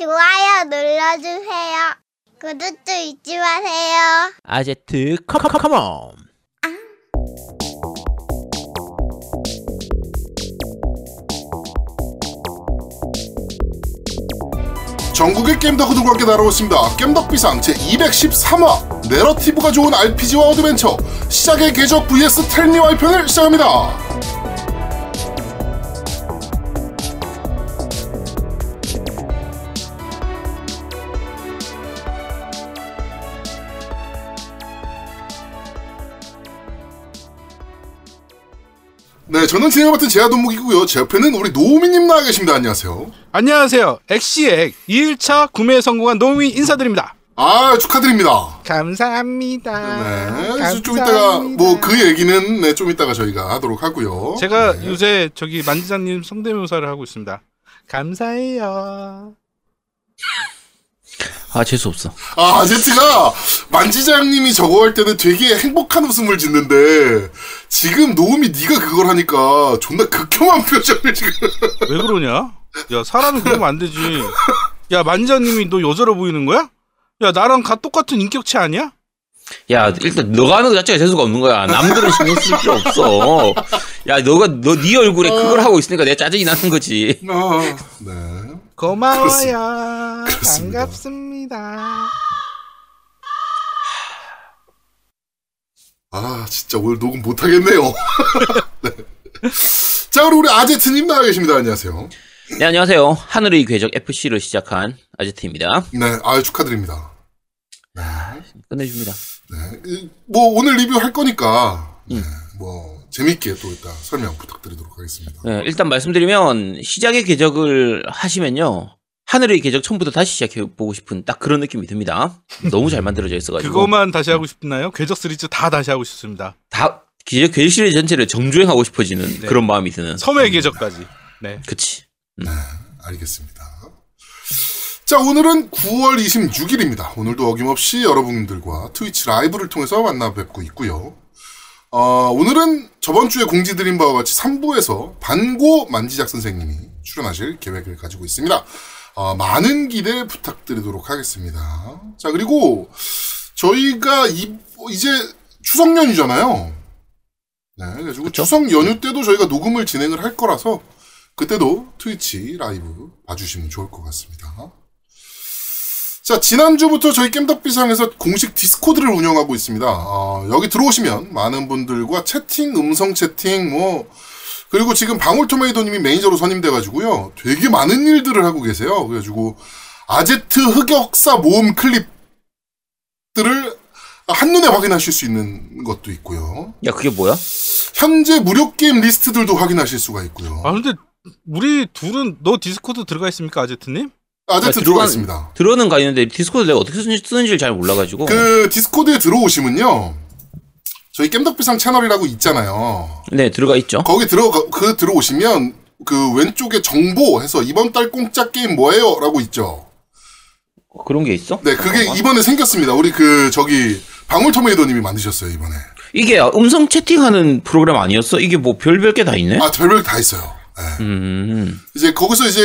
좋아요 눌러주세요. 구독도 잊지 마세요. 아제트 come come come on 전국의 겜덕후들과 함께 날아오습니다. 겜덕비상 제213화 내러티브가 좋은 RPG와 어드벤처 시작의 궤적 vs 텔미 와이편을 시작합니다. 저는 진행을 맡은 제아동목이고요. 제 옆에는 우리 노우미님 나와 계십니다. 안녕하세요. 안녕하세요. 엑시엑 2일차 구매 성공한 노미 인사드립니다. 아, 축하드립니다. 감사합니다. 네, 좀 이따가 뭐 그 얘기는 네, 좀 이따가 저희가 하도록 하고요. 제가 네. 요새 저기 만지자님 성대묘사를 하고 있습니다. 감사해요. 아 재수 없어 아, 아제트가 만지장님이 저거 할 때는 되게 행복한 웃음을 짓는데 지금 노움이 네가 그걸 하니까 존나 극혐한 표정을 지금. 왜 그러냐? 야 사람이 그러면 안 되지. 야 만지자님이 너 여자로 보이는 거야? 야 나랑 가 똑같은 인격체 아니야? 야 일단 너가 하는 것 자체가 재수가 없는 거야 남들은 신경 쓸 필요 없어 야 너가 너 네 얼굴에 그걸 하고 있으니까 내가 짜증이 나는 거지 아, 네. 고마워요. 그렇습니다. 반갑습니다. 아, 진짜 오늘 녹음 못 하겠네요. 네. 자, 그리고 우리 아제트님 나와 계십니다. 안녕하세요. 네 안녕하세요 하늘의 궤적 FC를 시작한 아제트입니다 네, 아유 축하드립니다. 네. 끝내줍니다 네. 이, 뭐 오늘 리뷰할 거니까 네, 음. 뭐 재밌게 또 일단 설명 부탁드리도록 하겠습니다. 네, 일단 말씀드리면 시작의 궤적을 하시면요 하늘의 궤적 처음부터 다시 시작해 보고 싶은 딱 그런 느낌이 듭니다 너무 잘 만들어져 있어가지고 그거만 다시 하고 싶나요? 궤적 시리즈 다 다시 하고 싶습니다. 다 궤적 궤적 시리즈 전체를 정주행하고 싶어지는 네. 그런 마음이 드는 섬의 궤적까지. 네. 그치 알겠습니다. 자, 오늘은 9월 26일입니다. 오늘도 어김없이 여러분들과 트위치 라이브를 통해서 만나 뵙고 있고요. 어, 오늘은 저번 주에 공지드린 바와 같이 3부에서 반고 만지작 선생님이 출연하실 계획을 가지고 있습니다. 어, 많은 기대 부탁드리도록 하겠습니다. 자, 그리고 저희가 이, 이제 추석 연휴잖아요. 네, 그래가지고 그쵸? 추석 연휴 때도 저희가 녹음을 진행을 할 거라서 그때도 트위치 라이브 봐주시면 좋을 것 같습니다. 자, 지난주부터 저희 겜덕비상에서 공식 디스코드를 운영하고 있습니다. 어, 여기 들어오시면 많은 분들과 채팅, 음성 채팅, 뭐, 그리고 지금 방울토메이도님이 매니저로 선임돼가지고요. 되게 많은 일들을 하고 계세요. 그래가지고, 아제트 흑역사 모음 클립들을 한눈에 확인하실 수 있는 것도 있고요. 야 그게 뭐야? 현재 무료 게임 리스트들도 확인하실 수가 있고요. 아 근데 우리 둘은 너 디스코드 들어가 있습니까 아제트님? 아제트 야, 들어가 들어간- 있습니다. 들어는 가 있는데 디스코드 내가 어떻게 쓰는지, 쓰는지를 잘 몰라가지고 그 디스코드에 들어오시면요. 저희 겜덕비상 채널이라고 있잖아요. 네 들어가 있죠. 거기 들어 그 들어오시면 그 왼쪽에 정보 해서 이번 달 공짜 게임 뭐예요 라고 있죠. 그런 게 있어? 네, 그게 잠깐만. 이번에 생겼습니다. 우리 그 저기 방울토메이도님이 만드셨어요 이번에. 이게 음성 채팅하는 프로그램 아니었어? 이게 뭐 별별 게 다 있네? 아 별별 다 있어요. 네. 음, 이제 거기서 이제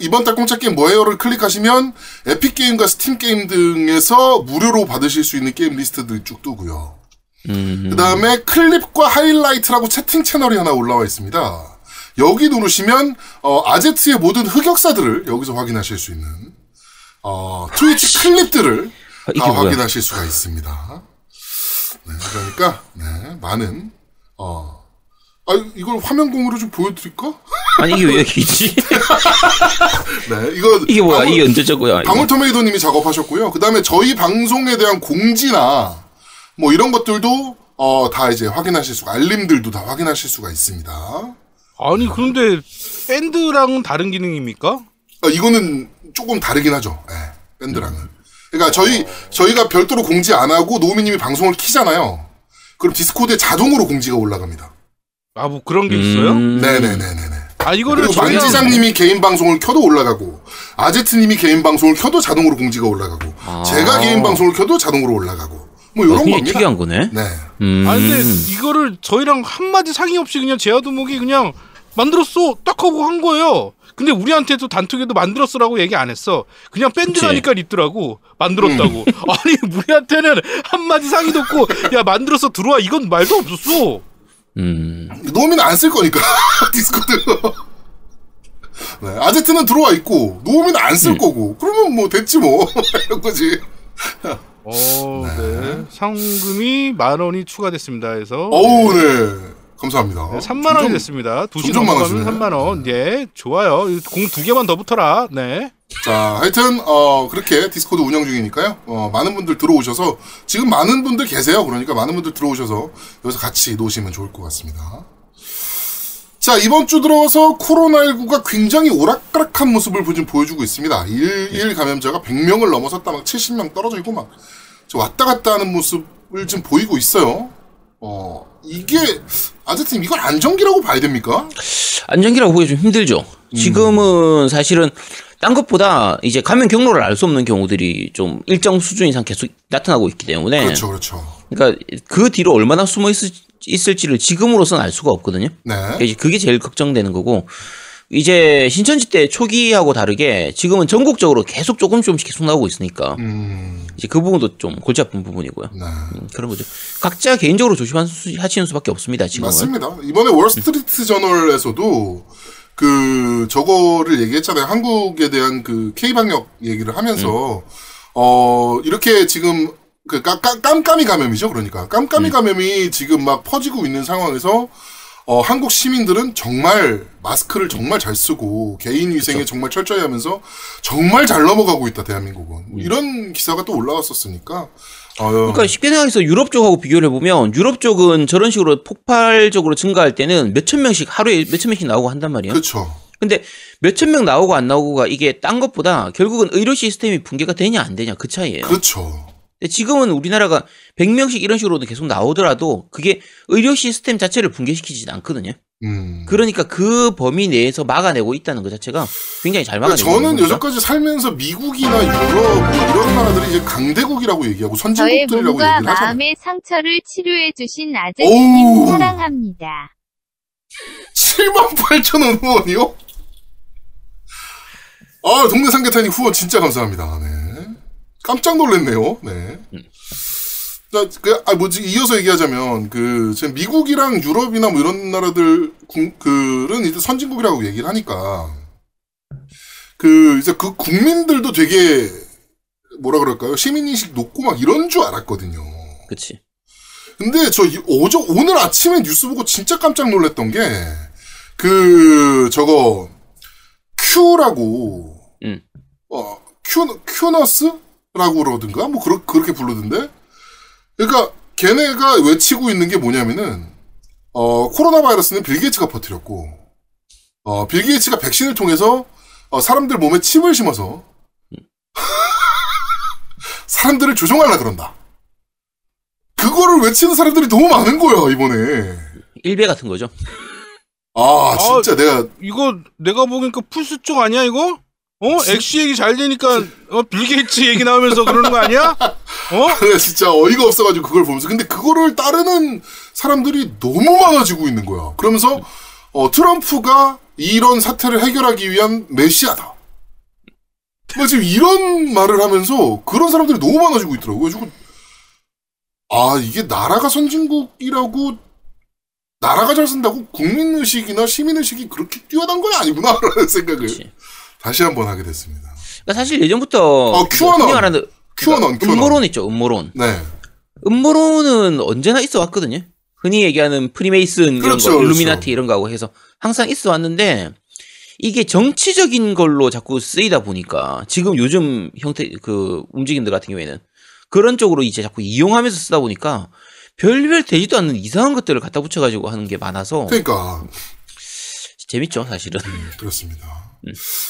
이번 달 공짜 게임 뭐예요를 클릭하시면 에픽 게임과 스팀 게임 등에서 무료로 받으실 수 있는 게임 리스트들이 쭉 뜨고요. 음, 그 다음에 클립과 하이라이트라고 채팅 채널이 하나 올라와 있습니다. 여기 누르시면 어, 아제트의 모든 흑역사들을 여기서 확인하실 수 있는 어, 트위치 클립들을 아, 다 뭐야? 확인하실 수가 있습니다. 네, 그러니까 네, 많은 어, 아 이걸 화면 공유로 좀 보여드릴까? 아니 이게 왜 여기 있지? 네, 이거 이게 뭐야? 방울- 이게 언제 저거야? 이거? 방울토메이도님이 작업하셨고요. 그 다음에 저희 방송에 대한 공지나 뭐 이런 것들도 어, 다 이제 확인하실 수가 알림들도 다 확인하실 수가 있습니다. 아니 그런데 밴드랑은 다른 기능입니까? 아, 이거는 조금 다르긴 하죠. 예, 밴드랑은. 그러니까 저희 저희가 별도로 공지 안 하고 노우미님이 방송을 키잖아요. 그럼 디스코드에 자동으로 공지가 올라갑니다. 아 뭐 그런 게 있어요? 음, 네네네네네. 아 이거를 그리고 저희랑 만지장님이 개인 방송을 켜도 올라가고 아제트님이 개인 방송을 켜도 자동으로 공지가 올라가고 아. 제가 개인 방송을 켜도 자동으로 올라가고 뭐 이런 어, 겁니다. 특이한 거네. 네. 음, 아 근데 이거를 저희랑 한마디 상의 없이 그냥 제아두목이 그냥 만들었어 딱 하고 한 거예요. 근데 우리한테도 단톡에도 만들었으라고 얘기 안 했어. 그냥 밴드라니까 있더라고. 만들었다고. 아니 우리한테는 한마디 상의도 없고 야 만들어서 들어와 이건 말도 없었어. 음. 노미는 안쓸 거니까 디스코드. 네, 아제트는 들어와 있고 노미는 안쓸 음. 거고 그러면 뭐 됐지 뭐 이런 거지. 어, 네. 상금이 만 원이 추가됐습니다. 해서 어우 네 감사합니다. 네, 3만 원이 됐습니다. 두시 점점 넘어가면 많아지네. 3만 원. 예, 좋아요. 공 두 개만 더 붙어라. 네. 자, 하여튼 어 그렇게 디스코드 운영 중이니까요. 어 많은 분들 들어오셔서 지금 많은 분들 계세요. 그러니까 많은 분들 들어오셔서 여기서 같이 노시면 좋을 것 같습니다. 자, 이번 주 들어서 코로나19가 굉장히 오락가락한 모습을 보- 좀 보여주고 있습니다. 일일 감염자가 100명을 넘어섰다 막 70명 떨어져 있고 막저 왔다 갔다 하는 모습을 좀 보이고 있어요. 어, 이게 아제트님 이건 안정기라고 봐야 됩니까? 안정기라고 보기 좀 힘들죠. 지금은 사실은 딴 것보다 이제 감염 경로를 알 수 없는 경우들이 좀 일정 수준 이상 계속 나타나고 있기 때문에 그렇죠, 그렇죠. 그러니까 그 뒤로 얼마나 숨어 있을, 있을지를 지금으로서는 알 수가 없거든요. 네. 그러니까 그게 제일 걱정되는 거고 이제 신천지 때 초기하고 다르게 지금은 전국적으로 계속 조금 조금씩 계속 나오고 있으니까 음, 이제 그 부분도 좀 골치 아픈 부분이고요. 네. 음, 그런 거죠. 각자 개인적으로 조심하시는 수밖에 없습니다. 지금은. 맞습니다. 이번에 월스트리트 저널에서도 그 저거를 얘기했잖아요. 한국에 대한 그 K 방역 얘기를 하면서 어 이렇게 지금 그 깜깜이 감염이죠. 그러니까 깜깜이 감염이 지금 막 퍼지고 있는 상황에서 어 한국 시민들은 정말 마스크를 정말 잘 쓰고 개인 위생에 정말 철저히 하면서 정말 잘 넘어가고 있다 대한민국은 이런 기사가 또 올라왔었으니까 어, 그러니까 쉽게 생각해서 유럽 쪽하고 비교를 해보면 유럽 쪽은 저런 식으로 폭발적으로 증가할 때는 몇천 명씩 하루에 몇천 명씩 나오고 한단 말이에요. 그렇죠. 근데 몇천 명 나오고 안 나오고가 이게 딴 것보다 결국은 의료 시스템이 붕괴가 되냐 안 되냐 그 차이예요. 그렇죠. 근데 지금은 우리나라가 100명씩 이런 식으로 계속 나오더라도 그게 의료 시스템 자체를 붕괴시키진 않거든요. 음. 그러니까 그 범위 내에서 막아내고 있다는 것 자체가 굉장히 잘 막아내고 있는 저는 거죠. 여태까지 살면서 미국이나 유럽 뭐 이런 나라들이 이제 강대국이라고 얘기하고 선진국들이라고 얘기를 하잖아요. 마음의 상처를 치료해 주신. 아저씨님 사랑합니다. 7만 8천 원 후원이요? 아, 동네 삼계탕님 후원 진짜 감사합니다. 네. 깜짝 놀랐네요. 네. 자, 그, 아, 뭐지, 이어서 얘기하자면, 그, 지금 미국이랑 유럽이나 뭐 이런 나라들, 국, 그는 이제 선진국이라고 얘기를 하니까, 그, 이제 그 국민들도 되게, 뭐라 그럴까요? 시민인식 높고 막 이런 줄 알았거든요. 그치. 근데 저 이- 어제 오늘 아침에 뉴스 보고 진짜 깜짝 놀랐던 게 그 저거 Q라고 음. 어 Q, 큐너스 라고 그러든가 뭐 그렇, 그렇게 부르던데 그러니까 걔네가 외치고 있는 게 뭐냐면은 어 코로나 바이러스는 빌 게이츠가 퍼뜨렸고 어 빌 게이츠가 백신을 통해서 어, 사람들 몸에 칩을 심어서 사람들을 조종하려 그런다. 그거를 외치는 사람들이 너무 많은 거야 이번에. 일베 같은 거죠. 아 진짜 내가 이거 내가 보기니까 플스 쪽 아니야 이거? 어? 엑시 얘기 잘 되니까 어, 빌 게이츠 얘기 나오면서 그러는 거 아니야? 어? 진짜 어이가 없어가지고 그걸 보면서 근데 그거를 따르는 사람들이 너무 많아지고 있는 거야. 그러면서 어, 트럼프가 이런 사태를 해결하기 위한 메시아다. 뭐 지금 이런 말을 하면서 그런 사람들이 너무 많아지고 있더라고요. 그래가지고 아 이게 나라가 선진국이라고 나라가 잘 쓴다고 국민의식이나 시민의식이 그렇게 뛰어난 건 아니구나라는 생각을 그치. 다시 한 번 하게 됐습니다. 그러니까 사실 예전부터 어, 큐어넌. 흔히 말하는 큐어넌, 큐어넌. 음모론 있죠. 음모론. 네. 음모론은 언제나 있어 왔거든요. 흔히 얘기하는 프리메이슨 이런 그렇죠, 거, 그렇죠. 일루미나티 이런 거하고 해서 항상 있어 왔는데 이게 정치적인 걸로 자꾸 쓰이다 보니까 지금 요즘 형태 그 움직임들 같은 경우에는 그런 쪽으로 이제 자꾸 이용하면서 쓰다 보니까 별별 되지도 않는 이상한 것들을 갖다 붙여가지고 하는 게 많아서 그러니까 재밌죠 사실은. 그렇습니다.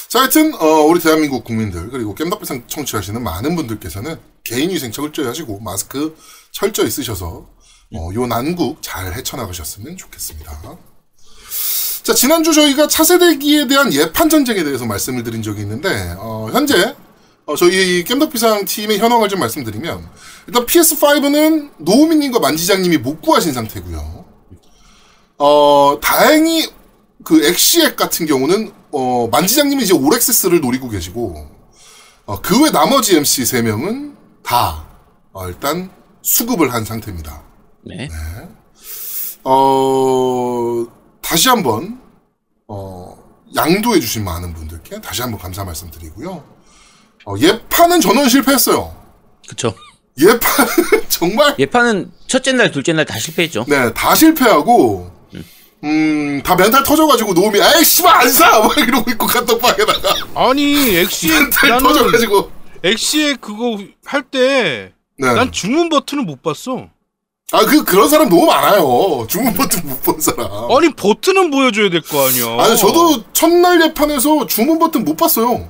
자, 하여튼, 어, 우리 대한민국 국민들, 그리고 겜덕비상 청취하시는 많은 분들께서는 개인위생 철저히 하시고, 마스크 철저히 쓰셔서, 어, 요 난국 잘 헤쳐나가셨으면 좋겠습니다. 자, 지난주 저희가 차세대기에 대한 예판 전쟁에 대해서 말씀을 드린 적이 있는데, 어, 현재, 어, 저희 겜덕비상 팀의 현황을 좀 말씀드리면, 일단 PS5는 노우미님과 만지장님이 못 구하신 상태고요. 어, 다행히 그 엑시액 같은 경우는 어, 만지장님이 이제 올엑세스를 노리고 계시고, 어, 그 외 나머지 MC 3명은 다, 어, 일단 수급을 한 상태입니다. 네. 어, 다시 한 번, 어, 양도해주신 많은 분들께 다시 한번 감사 말씀드리고요. 어, 예판은 전원 실패했어요. 그쵸. 예판은 정말 예판은 첫째 날, 둘째 날 다 실패했죠. 네, 다 실패하고, 음, 다 멘탈 터져가지고 노우미, 에이, 씨발, 안 사! 막 이러고 있고, 카톡방에다가. 아니 엑시엑 멘탈 나는 터져가지고. 엑시엑 그거 할때난 네. 주문 버튼을 못 봤어. 아, 그, 그런 사람 너무 많아요. 주문 버튼 못 본 사람. 아니 버튼은 보여줘야 될 거 아니야. 아니, 저도 첫날 예판에서 주문 버튼 못 봤어요.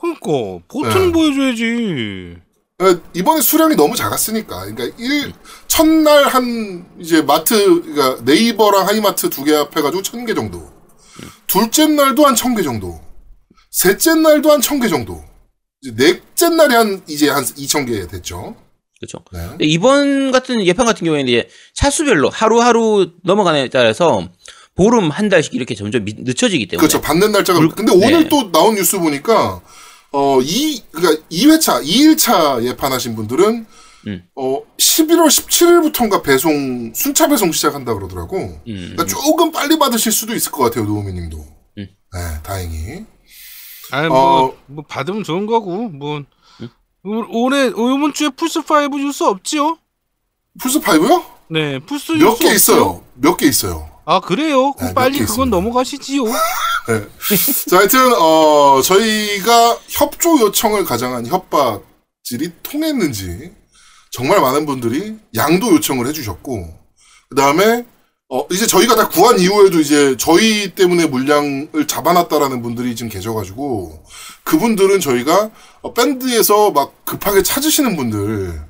그러니까 버튼 네. 보여줘야지. 어, 이번에 수량이 너무 작았으니까. 그러니까 일 첫날 한 이제 마트 그러니까 네이버랑 하이마트 두 개 합해가지고 천 개 정도. 둘째 날도 한 천 개 정도. 셋째 날도 한 천 개 정도. 넷째 날이 한 이제 한 이천 개 됐죠. 그쵸. 네. 이번 같은 예판 같은 경우에는 이제 차수별로 하루하루 넘어가냐에 따라서 보름 한 달씩 이렇게 점점 미- 늦춰지기 때문에 그렇죠. 받는 날짜가. 물- 근데 오늘 네. 또 나온 뉴스 보니까 어, 이 그러니까 2회차, 2일차 예판하신 분들은 음. 어, 11월 17일부터인가 배송 순차 배송 시작한다 그러더라고. 음, 그러니까 조금 빨리 받으실 수도 있을 것 같아요, 노우미 님도. 음. 네, 다행히. 아니 뭐, 어. 뭐 받으면 좋은 거고 뭐 올- 올해 이번 주에 플스 5 줄수 없지요? 플스5요? 네 플스 몇 줄수 개? 있어요. 몇 개 있어요. 아 그래요? 그럼 네, 몇 빨리 개 그건 있습니다. 넘어가시지요. 자, 하여튼, 어, 저희가 협조 요청을 가장한 협박질이 통했는지, 정말 많은 분들이 양도 요청을 해주셨고, 그 다음에, 어, 이제 저희가 다 구한 이후에도 이제 저희 때문에 물량을 잡아놨다라는 분들이 지금 계셔가지고, 그분들은 저희가 어, 밴드에서 막 급하게 찾으시는 분들,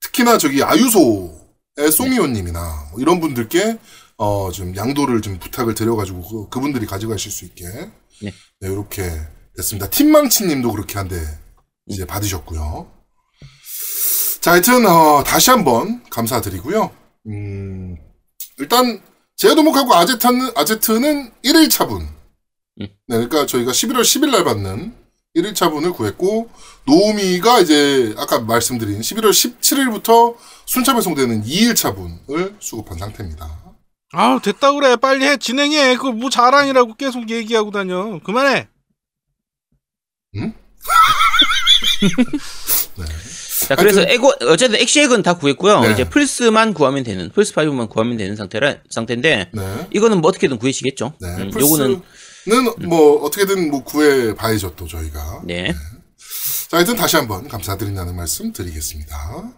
특히나 저기 아유소의 송이호님이나 뭐 이런 분들께 어, 좀 양도를 좀 부탁을 드려가지고 그, 그분들이 가져가실 수 있게 네. 네, 이렇게 됐습니다. 팀망치님도 그렇게 한데 이제 받으셨고요. 자, 하여튼 어, 다시 한번 감사드리고요. 음, 일단 제도목하고 아제트는 아제트는 1일차분. 음. 네, 그러니까 저희가 11월 10일 날 받는 1일차분을 구했고 노우미가 이제 아까 말씀드린 11월 17일부터 순차 배송되는 2일차분을 수급한 상태입니다. 아 됐다 그래 빨리 해 진행해 그걸 뭐 자랑이라고 계속 얘기하고 다녀 그만해. 자 그래서 에고 어쨌든 엑시액은 다 구했고요. 네. 이제 플스만 구하면 되는 플스 5만 구하면 되는 상태라 상태인데 네. 이거는 뭐 어떻게든 구해시겠죠. 네. 음, 플스는 요거는 뭐 어떻게든 뭐 구해 봐야죠 또 저희가. 네. 자, 하여튼 다시 한번 감사드린다는 말씀 드리겠습니다.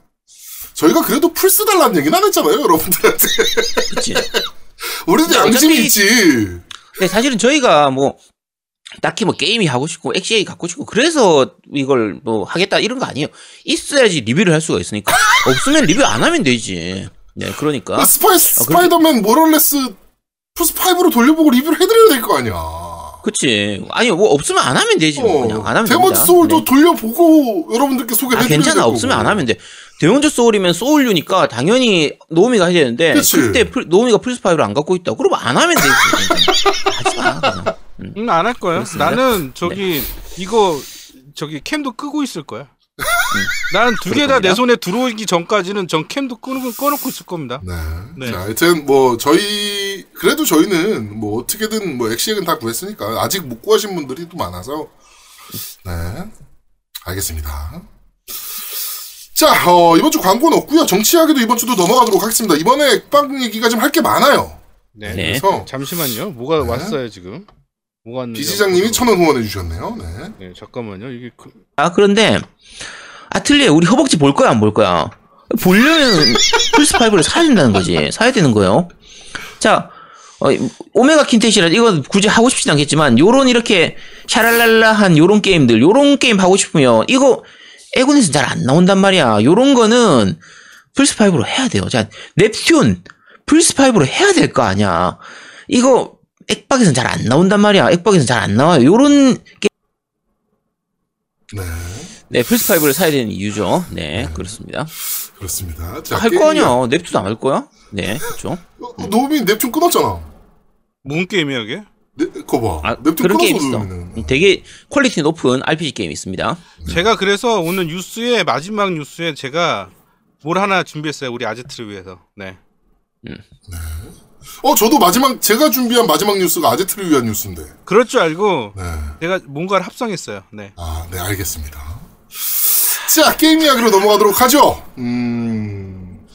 저희가 그래도 플스 달라는 얘기는 안 했잖아요, 여러분들한테. 그치. 우리도 양심이 어차피- 있지. 근데 사실은 저희가 뭐 딱히 뭐 게임이 하고 싶고 엑시엑이 갖고 싶고 그래서 이걸 뭐 하겠다 이런 거 아니에요. 있어야지 리뷰를 할 수가 있으니까 없으면 리뷰 안 하면 되지. 네, 그러니까 그 스파이, 그렇게- 스파이더맨 모랄레스 플스5로 돌려보고 리뷰를 해드려야 될 거 아니야. 그치. 아니 뭐 없으면 안 하면 되지. 뭐 그냥 안 하면 데몬즈 됩니다. 소울도 네. 돌려보고 여러분들께 아 소개해드려야 괜찮아 될 없으면. 안 하면 돼. 데몬즈 소울이면 소울류니까 당연히 노우미가 해야 되는데 그치. 그때 플- 노우미가 플스5를 안 갖고 있다. 그러면 안 하면 되지. 하지 마 그냥. 음. 응, 안할 거야. 그렇습니다. 네. 나는 저기 이거 저기 캠도 끄고 있을 거야. 나는 두 개 다내 음. 손에 들어오기 전까지는 전 캠도 끄고 꺼놓고 있을 겁니다. 네. 네. 자, 하여튼 뭐 저희 그래도 저희는 뭐 어떻게든 뭐 엑시액은 다 구했으니까 아직 못 구하신 분들이 또 많아서 네. 알겠습니다. 자, 어, 이번 주 광고는 없고요. 정치하기도 이번 주도 넘어가도록 하겠습니다. 이번에 액방 얘기가 좀 할 게 많아요. 네. 네. 그래서 잠시만요. 뭐가 네. 왔어요 지금? 뭐가 왔는지. 비시장님이 천원 후원해 주셨네요. 네. 네, 잠깐만요. 이게 그... 아 그런데 아틀리에 우리 허벅지 볼 거야 안 볼 거야? 보려면 플스 5를 사야 된다는 거지. 사야 되는 거예요. 자, 어, 오메가 퀸텟이라 이거 굳이 하고 싶진 않겠지만 요런 이렇게 샤랄랄라한 요런 게임들 요런 게임 하고 싶으면 이거 엑박에서 잘 안 나온단 말이야. 요런 거는 플스5로 해야 돼요. 자, 넵튠 플스5로 해야 될 거 아니야. 이거 액박에서는 잘 안 나온단 말이야. 액박에서는 잘 안 나와요. 요런 게 네. 네, 플스5를 사야 되는 이유죠. 네, 그렇습니다. 그렇습니다. 자, 할 거 아니야. 넵투도 안 할 거야? 네, 그렇죠. 어, 노미 넵튠 끊었잖아. 뭔 게임이야 이게? 네, 그거 봐. 아, 넵튠 그런 게임 있어. 누르면은. 되게 quality 높은 RPG 게임이 있습니다. 제가 그래서 오늘 뉴스에 마지막 뉴스에 제가 뭘 하나 준비했어요. 우리 아제트를 위해서. 네. 어, 저도 마지막, 제가 준비한 마지막 뉴스가 아제트를 위한 뉴스인데. 그럴 줄 알고 네. 제가 뭔가를 합성했어요. 네. 아, 네, 알겠습니다. 자, 게임 이야기로 넘어가도록 하죠. 음,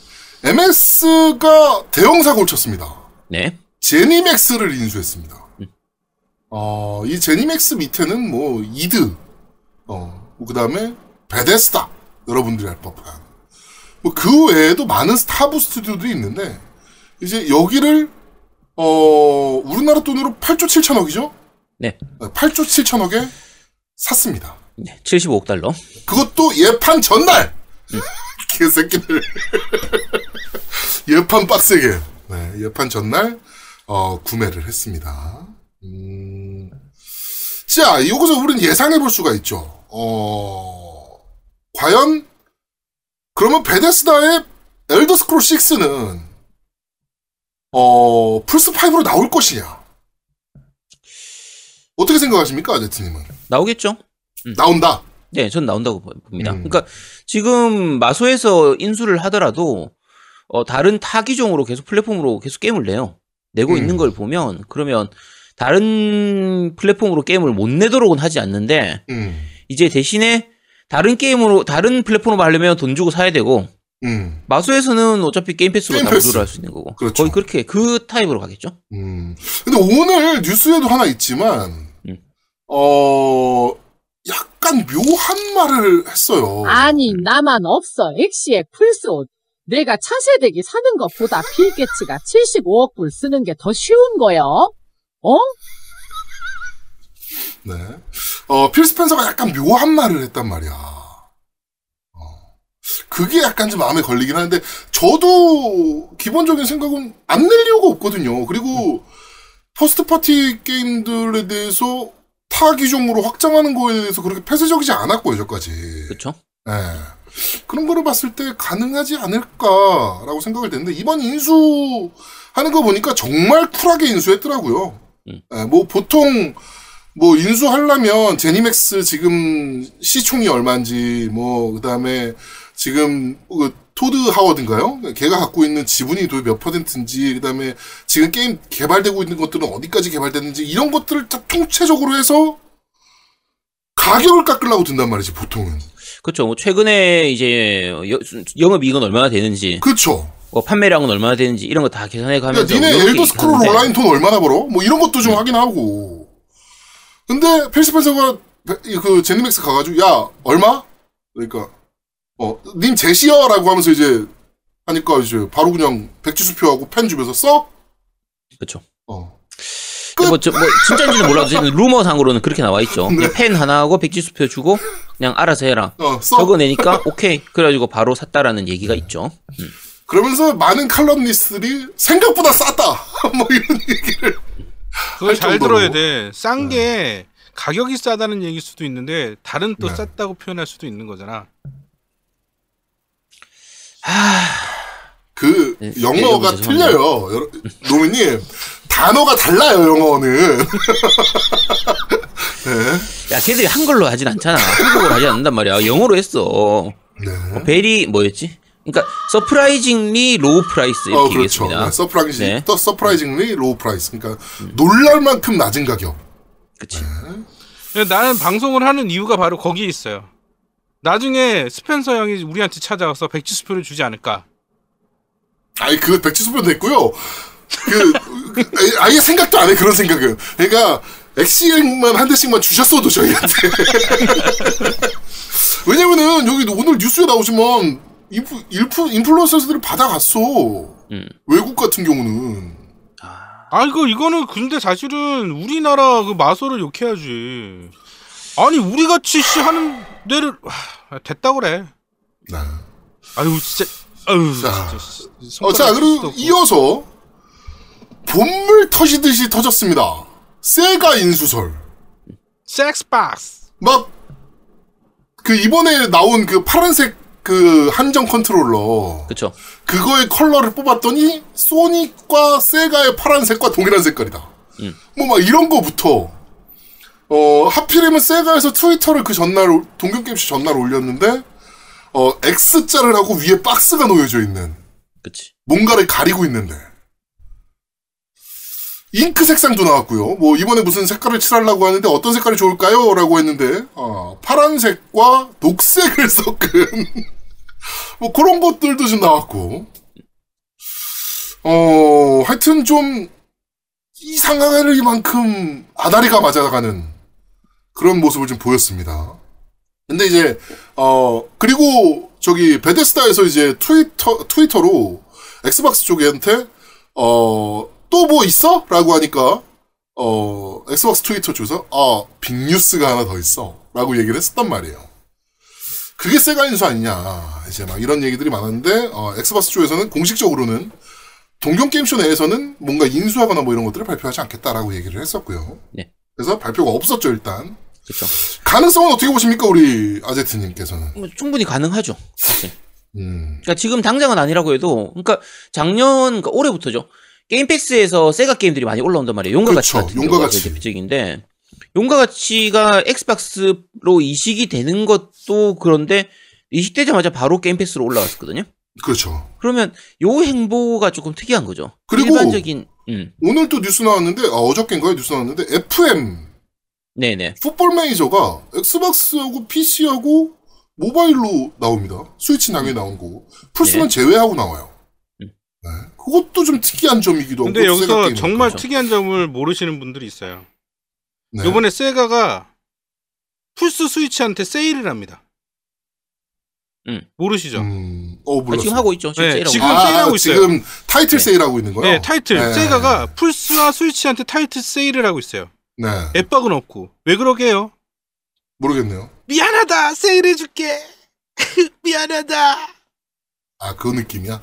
MS가 대형 사고를 쳤습니다. 네. 제니맥스를 인수했습니다. 어, 이 제니맥스 밑에는 뭐, 이드, 어, 그 다음에 베데스다. 여러분들이 알 법한. 뭐, 그 외에도 많은 스타브 스튜디오도 있는데, 이제 여기를, 어, 우리나라 돈으로 8조 7천억이죠? 네. 8조 7천억에 샀습니다. 네. 75억 달러. 그것도 예판 전날! 개새끼들. 예판 빡세게. 네, 예판 전날, 어, 구매를 했습니다. 음. 자, 이것을 우리는 예상해 볼 수가 있죠. 어, 과연, 그러면 베데스다의 엘더 스크롤 6는, 어, 플스5로 나올 것이냐? 어떻게 생각하십니까, 아제트님은? 나오겠죠? 나온다. 네, 전 나온다고 보- 봅니다. 음. 그러니까 지금 마소에서 인수를 하더라도 어, 다른 타 기종으로 계속 플랫폼으로 계속 게임을 내요. 내고 음. 있는 걸 보면 그러면 다른 플랫폼으로 게임을 못 내도록은 하지 않는데 음, 이제 대신에 다른 게임으로 다른 플랫폼으로 하려면 돈 주고 사야 되고 음. 마소에서는 어차피 게임 패스로 게임 다 패스. 무료로 할 수 있는 거고 그렇죠. 거의 그렇게 그 타입으로 가겠죠. 음. 근데 오늘 뉴스에도 하나 있지만, 음. 어, 약간 묘한 말을 했어요. 아니 나만 없어 엑시엑 플스5 내가 차세대기 사는 것보다 빌게츠가 75억 불 쓰는 게 더 쉬운 거요 어? 네. 어, 필 스펜서가 약간 묘한 말을 했단 말이야. 어. 그게 약간 좀 마음에 걸리긴 하는데, 저도 기본적인 생각은 안낼 이유가 없거든요. 그리고, first party 게임들에 대해서 타 기종으로 확장하는 거에 대해서 그렇게 폐쇄적이지 않았고, 여기까지. 그렇죠? 예. 그런 거를 봤을 때 가능하지 않을까라고 생각을 했는데 이번 인수하는 거 보니까 정말 쿨하게 인수했더라고요. 음. 예, 뭐 보통 뭐 인수하려면 제니맥스 지금 시총이 얼마인지 뭐 그다음에 지금 그 토드 하워드인가요? 걔가 갖고 있는 지분이 도대체 몇 퍼센트인지 그다음에 지금 게임 개발되고 있는 것들은 어디까지 개발됐는지 이런 것들을 다 총체적으로 해서 가격을 깎으려고 든단 말이지 보통은. 그렇죠. 뭐 최근에 이제 여- 영업 이익은 얼마나 되는지, 그렇죠. 뭐 판매량은 얼마나 되는지 이런 거 다 계산해 야, 가면서 니네 이렇게 엘더 스크롤 온라인 돈 얼마나 벌어? 뭐 이런 것도 좀 확인하고. 근데 필스펜서가 그 제니맥스 가가지고 야 얼마? 그러니까 어님 제시어라고 하면서 이제 하니까 이제 바로 그냥 백지수표하고 펜 주면서 써. 그렇죠. 어. 뭐, 저, 뭐 진짜인지는 몰라도 지금 루머상으로는 그렇게 나와 있죠. 네. 펜 하나하고 백지수표 주고 그냥 알아서 해라. 어, 써. 적어내니까 오케이. 그래가지고 바로 샀다라는 얘기가 있죠. 그러면서 많은 칼럼니스트들이 생각보다 쌌다. 뭐 이런 얘기를. 그걸 할잘 정도로. 들어야 돼. 싼게 가격이 싸다는 얘기일 수도 있는데 다른 또 네. 쌌다고 표현할 수도 있는 거잖아. 그 네, 영어가 네, 틀려요. 노미님 단어가 달라요 영어는. 네. 야, 걔들이 한글로 하진 않잖아. 한국어로 하지 않는단 말이야. 영어로 했어. 네. 뭐 very 뭐였지? 그러니까 surprisingly low price 이렇게 어, 그렇죠. 얘기했습니다. 네, surprising, 네. 또 surprisingly low price. 그러니까 놀랄 만큼 낮은 가격. 그치. 근데 나는 방송을 하는 이유가 바로 거기에 있어요. 나중에 스펜서 형이 우리한테 찾아와서 백지수표를 주지 않을까. 아니 그 백지수표 됐고요. 그, 그 아예 생각도 안 해 그런 생각은. 그러니까 엑시엑만 한 대씩만 주셨어도 저희한테. 왜냐면은 여기 오늘 뉴스에 나오지만 인프, 인프, 인플루언서들이 받아갔어. 음. 외국 같은 경우는. 아 이거 이거는 근데 사실은 우리나라 그 마소를 욕해야지. 아니 우리 같이 씨 하는 데를 하, 됐다 그래. 네. 아유 진짜. 아유 자. 진짜. 씨, 어, 자, 그리고 없고. 이어서 본물 터지듯이 터졌습니다. 세가 인수설. 섹스박스. 막, 그 이번에 나온 그 파란색 그 한정 컨트롤러. 그쵸. 그거의 컬러를 뽑았더니 소닉과 세가의 파란색과 동일한 색깔이다. 음. 뭐막 이런 거부터 어 하필이면 세가에서 트위터를 그 전날 올- 동경 게임쇼 전날 올렸는데 어 X자를 하고 위에 박스가 놓여져 있는 그치. 뭔가를 가리고 있는데 잉크 색상도 나왔고요. 뭐 이번에 무슨 색깔을 칠하려고 하는데 어떤 색깔이 좋을까요? 라고 했는데 어, 파란색과 녹색을 섞은 뭐 그런 것들도 좀 나왔고 어 하여튼 좀 이상할 만큼 아다리가 맞아가는 그런 모습을 좀 보였습니다. 근데 이제 어 그리고 저기 베데스다에서 이제 트위터 트위터로 엑스박스 쪽한테 어 또 뭐 있어? 라고 하니까 어 엑스박스 트위터 쪽에서 아 빅뉴스가 하나 더 있어 라고 얘기를 했었단 말이에요. 그게 세가 인수 아니냐 이제 막 이런 얘기들이 많았는데 어 엑스박스 쪽에서는 공식적으로는 동경 게임쇼 내에서는 뭔가 인수하거나 뭐 이런 것들을 발표하지 않겠다라고 얘기를 했었고요. 네. 그래서 발표가 없었죠 일단. 그쵸. 가능성은 어떻게 보십니까 우리 아제트님께서는? 뭐 충분히 가능하죠. 사실. 음. 그러니까 지금 당장은 아니라고 해도, 그러니까 작년, 그러니까 올해부터죠. 게임 패스에서 세가 게임들이 많이 올라온단 말이에요. 용과 같이 그렇죠. 같은 용과 같이. 대표적인데, 용과 같이가 엑스박스로 이식이 되는 것도 그런데 이식되자마자 바로 게임 패스로 올라왔었거든요. 그렇죠. 그러면 요 행보가 조금 특이한 거죠. 그리고- 일반적인, 음, 오늘 또 뉴스 나왔는데 아, 어저께인가요 뉴스 나왔는데 FM 네네. 풋볼 매니저가 엑스박스하고 PC하고 모바일로 나옵니다. 스위치 당연히 나온 거고 플스는 제외하고 나와요. 네. 음. 네. 그것도 좀 특이한 점이기도 하고. 근데 여기서. 정말. 특이한 점을 모르시는 분들이 있어요. 네. 요번에 세가가 플스 스위치한테 세일을 합니다. 음. 모르시죠? 음, 어 아, 몰랐어요. 지금 하고 있죠. 지금 네, 세일하고 지금 있죠. 아, 세일하고 있어요. 지금 타이틀 네. 세일하고 있는 거요? 네, 타이틀. 네. 세가가 플스와 스위치한테 타이틀 세일을 하고 있어요. 네. 앱박은 없고. 왜 그러게요? 모르겠네요. 미안하다! 세일해줄게! 미안하다! 아, 그 느낌이야?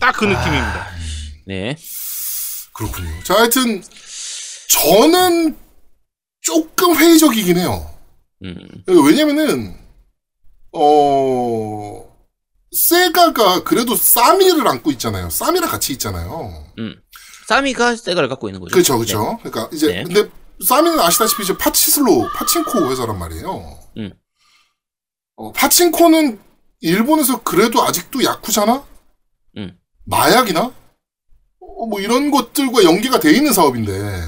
딱 그 느낌입니다. 네. 그렇군요. 자, 하여튼, 저는 조금 회의적이긴 해요. 음, 왜냐면은, 어, 세가가 그래도 사미를 안고 있잖아요. 사미랑 같이 있잖아요. 사미가 세가를 갖고 있는 거죠. 그렇죠, 그렇죠. 그러니까 이제 네. 근데 사미는 아시다시피 이제 파치슬로 파친코 회사란 말이에요. 음. 어, 파친코는 일본에서 그래도 아직도 야쿠잖아. 음. 마약이나 어, 뭐 이런 것들과 연계가 돼 있는 사업인데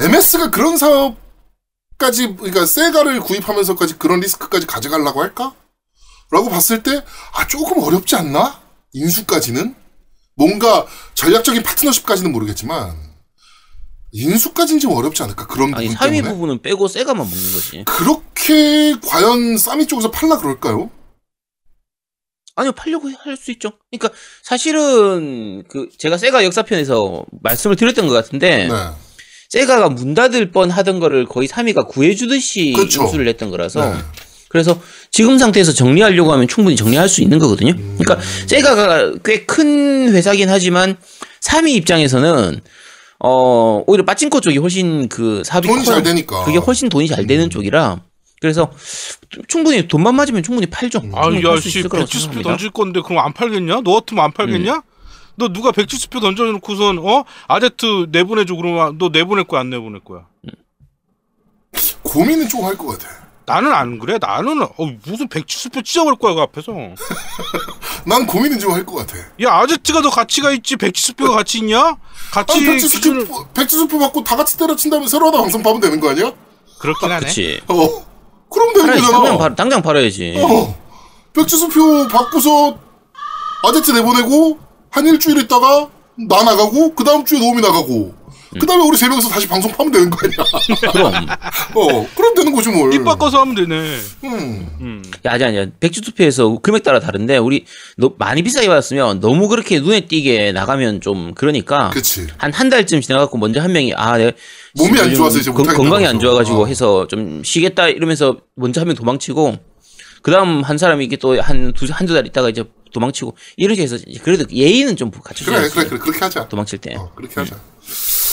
MS가 그런 사업까지 그러니까 세가를 구입하면서까지 그런 리스크까지 가져가려고 할까? 라고 봤을 때 아 조금 어렵지 않나? 인수까지는 뭔가 전략적인 파트너십까지는 모르겠지만 인수까지는 좀 어렵지 않을까 그런 아니 부분 3위 때문에 부분은 빼고 세가만 먹는 거지. 그렇게 과연 사미 쪽에서 팔라 그럴까요? 아니요 팔려고 할 수 있죠. 그러니까 사실은 그 제가 세가 역사편에서 말씀을 드렸던 것 같은데 네. 세가가 문 닫을 뻔 하던 거를 거의 3위가 구해주듯이 그쵸. 인수를 했던 거라서 네. 그래서 지금 상태에서 정리하려고 하면 충분히 정리할 수 있는 거거든요. 음. 그러니까 세가가 꽤 큰 회사긴 하지만 3위 입장에서는 어 오히려 빠친코 쪽이 훨씬 그 사업이 돈이 커요. 잘 되니까. 그게 훨씬 돈이 잘 되는 음. 쪽이라 그래서 충분히 돈만 맞으면 충분히 팔죠. 음. 아, 충분히 야, 팔수 씨, 있을 거라고 백지수표 생각합니다. 던질 건데, 그럼 안 팔겠냐? 너 같으면 안 팔겠냐? 너 누가 백지수표 던져놓고선, 어? 아제트 내보내줘, 그러면 너 내보낼 거야, 안 내보낼 거야? 고민은 좀 할 것 같아. 나는 안 그래. 나는, 어, 무슨 백지수표 찢어버릴 거야, 그 앞에서. 난 고민은 좀 할 것 같아. 야, 아제트가 더 가치가 있지, 백지수표가 가치 있냐? 아니, 백지수표, 기준을- 백지수표 받고 다 같이 때려친 다음에 새로 하나 방송 파면 되는 거 아니야? 그렇긴 하네. 그렇지. 어. 그럼 되는 팔아야지. 거잖아. 당장, 팔, 당장 팔아야지. 어. 백지수표 받고서 아제트 내보내고 한 일주일 있다가 나 나가고 그 다음 주에 노움이 나가고 그 다음에 우리 세 명이서 다시 방송 파면 되는 거 아니야? 그럼. 어. 그럼 되는 거지 뭘. 입 바꿔서 하면 되네. 음. 음. 야, 아니, 아니야. 백주투표에서 금액 따라 다른데, 우리, 너, 많이 비싸게 받았으면 너무 그렇게 눈에 띄게 나가면 좀, 그러니까. 그치. 한 한 달쯤 지나갖고 먼저 한 명이, 아, 내가. 몸이 안 좋아서 이제 건- 건강이 안. 좋아가지고 어. 해서 좀 쉬겠다 이러면서 먼저 한 명 도망치고, 그 다음 한 사람이 이게 또 한 두, 한두 달 있다가 이제 도망치고, 이렇게 해서, 그래도 예의는 좀 그래, 갖춰줘야지. 그래, 그래. 그렇게 하자. 도망칠 때. 어, 그렇게 하자.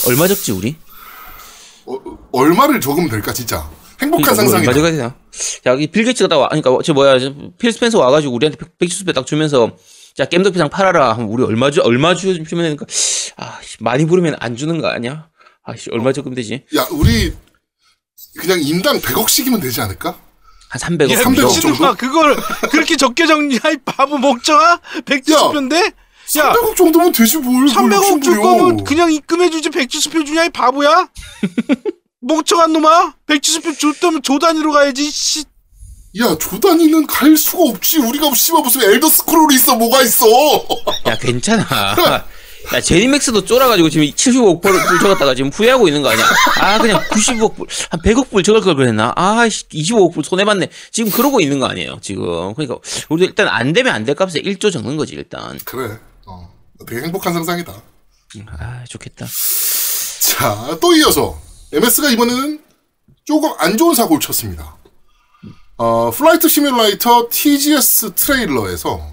얼마 적지, 우리? 어, 얼마를 적으면 될까, 진짜. 행복한 그러니까. 얼마 적어야 되나? 자, 여기 빌 게이츠가 딱 와, 그러니까 저 뭐야, 저필 스펜서 와가지고 우리한테 백- 백지수표 딱 주면서 자 겜덕비상 팔아라 우리 얼마 주 얼마 주면 되니까 아 씨, 많이 부르면 안 주는 거 아니야? 아씨 얼마 적으면 되지? 야, 우리 그냥 인당 100억씩이면 되지 않을까? 한 300억 야, 300억 정도. 정도? 그걸 그렇게 적게 정리할 바보 목청아? 170표인데? 야, 300억 정도면 되지 뭘. 300억 줄뭘 거면 그냥 입금해주지 170표 주냐, 이 바보야? 멍청한 놈아? 170표 줬다면 조 단위로 가야지, 씨. 야, 조단위는 갈 수가 없지. 우리가 씨발 무슨 엘더 스크롤이 있어, 뭐가 있어. 야 괜찮아. 야 제니맥스도 쫄아가지고 지금 75억 불 적었다가 지금 후회하고 있는 거 아니야? 아 그냥 90억 불, 한 100억 불 적을 걸 그랬나? 아 25억 불 손해봤네. 지금 그러고 있는 거 아니에요? 지금 그러니까 우리 일단 안 되면 안 될 값에 1조 적는 거지 일단. 그래. 어. 되게 행복한 상상이다. 아 좋겠다. 자, 또 이어서 MS가 이번에는 조금 안 좋은 사고를 쳤습니다. 어, 플라이트 시뮬레이터 TGS 트레일러에서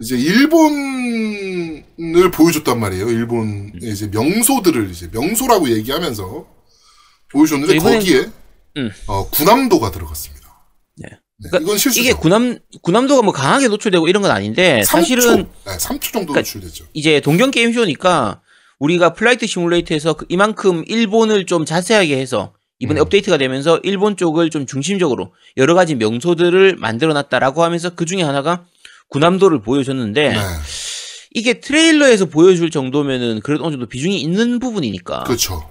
이제 일본을 보여줬단 말이에요. 일본의 이제 명소들을 이제 명소라고 얘기하면서 보여줬는데 이번엔- 거기에 음. 어, 군함도가 들어갔습니다. 네. 네, 그러니까 이건 실수죠. 이게 군함 군함도가 뭐 강하게 노출되고 이런 건 아닌데 3초, 사실은 네, 3초 정도 그러니까 노출됐죠. 이제 동경 게임 쇼니까 우리가 Flight Simulator에서 그 이만큼 일본을 좀 자세하게 해서 이번에 음. 업데이트가 되면서 일본 쪽을 좀 중심적으로 여러 가지 명소들을 만들어 놨다라고 하면서 그 중에 하나가 군함도를 보여줬는데 네, 이게 트레일러에서 보여줄 정도면은 그래도 어느 정도 비중이 있는 부분이니까. 그렇죠.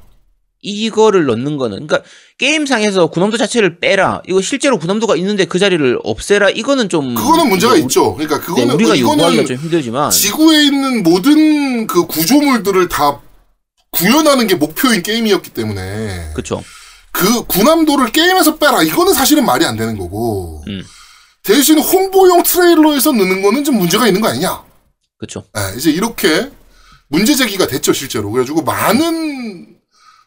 이거를 넣는 거는 그러니까 게임상에서 군함도 자체를 빼라. 이거 실제로 군함도가 있는데 그 자리를 없애라. 이거는 좀 그거는 문제가 우리- 있죠. 그러니까 네, 그거는 우리가 요구하기가 좀 힘들지만. 지구에 있는 모든 그 구조물들을 다 구현하는 게 목표인 게임이었기 때문에. 그쵸. 그 군함도를 게임에서 빼라. 이거는 사실은 말이 안 되는 거고. 음. 대신 홍보용 트레일러에서 넣는 거는 좀 문제가 있는 거 아니냐 그쵸 예, 이제 이렇게 문제 제기가 됐죠 실제로 그래가지고 많은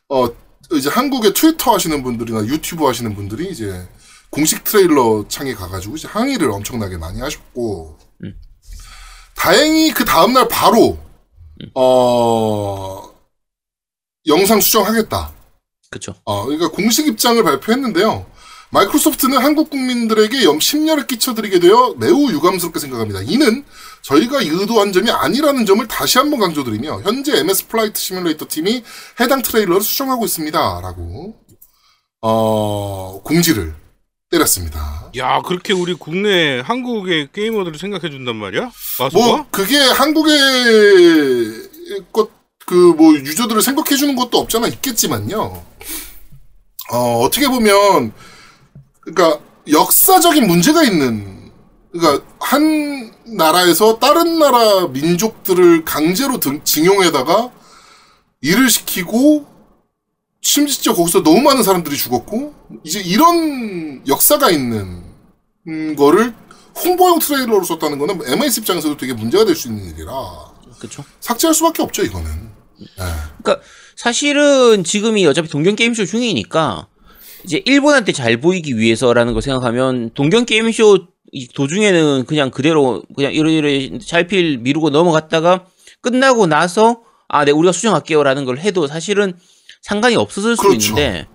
어 이제 한국의 트위터 하시는 분들이나 유튜브 하시는 분들이 이제 공식 트레일러 창에 가가지고 이제 항의를 엄청나게 많이 하셨고 음. 다행히 그 다음날 바로 어 영상 수정하겠다. 그쵸 어 그러니까 공식 입장을 발표했는데요. 마이크로소프트는 한국 국민들에게 염 심려를 끼쳐드리게 되어 매우 유감스럽게 생각합니다. 이는 저희가 의도한 점이 아니라는 점을 다시 한번 강조드리며 현재 MS Flight Simulator 팀이 해당 트레일러를 수정하고 있습니다. 라고 어 공지를 때렸습니다. 야, 그렇게 우리 국내 한국의 게이머들을 생각해 준단 말이야? 마소가? 뭐 그게 한국의 것 그 뭐 유저들을 생각해 주는 것도 없잖아 있겠지만요. 어 어떻게 보면 그러니까 역사적인 문제가 있는 그러니까 한 나라에서 다른 나라 민족들을 강제로 등, 징용해다가 일을 시키고 심지어 거기서 너무 많은 사람들이 죽었고 이제 이런 역사가 있는 음, 거를 홍보용 트레일러로 썼다는 거는 MS 입장에서도 되게 문제가 될 수 있는 일이라 그쵸 삭제할 수밖에 없죠 이거는. 예. 그러니까 사실은 지금이 어차피 동경 게임쇼 중이니까 이제 일본한테 잘 보이기 위해서라는 걸 생각하면 동경 게임쇼 이 도중에는 그냥 그대로 그냥 이러이러 잘필 미루고 넘어갔다가 끝나고 나서 아, 네 우리가 수정할게요라는 걸 해도 사실은 상관이 없었을 수 그렇죠. 있는데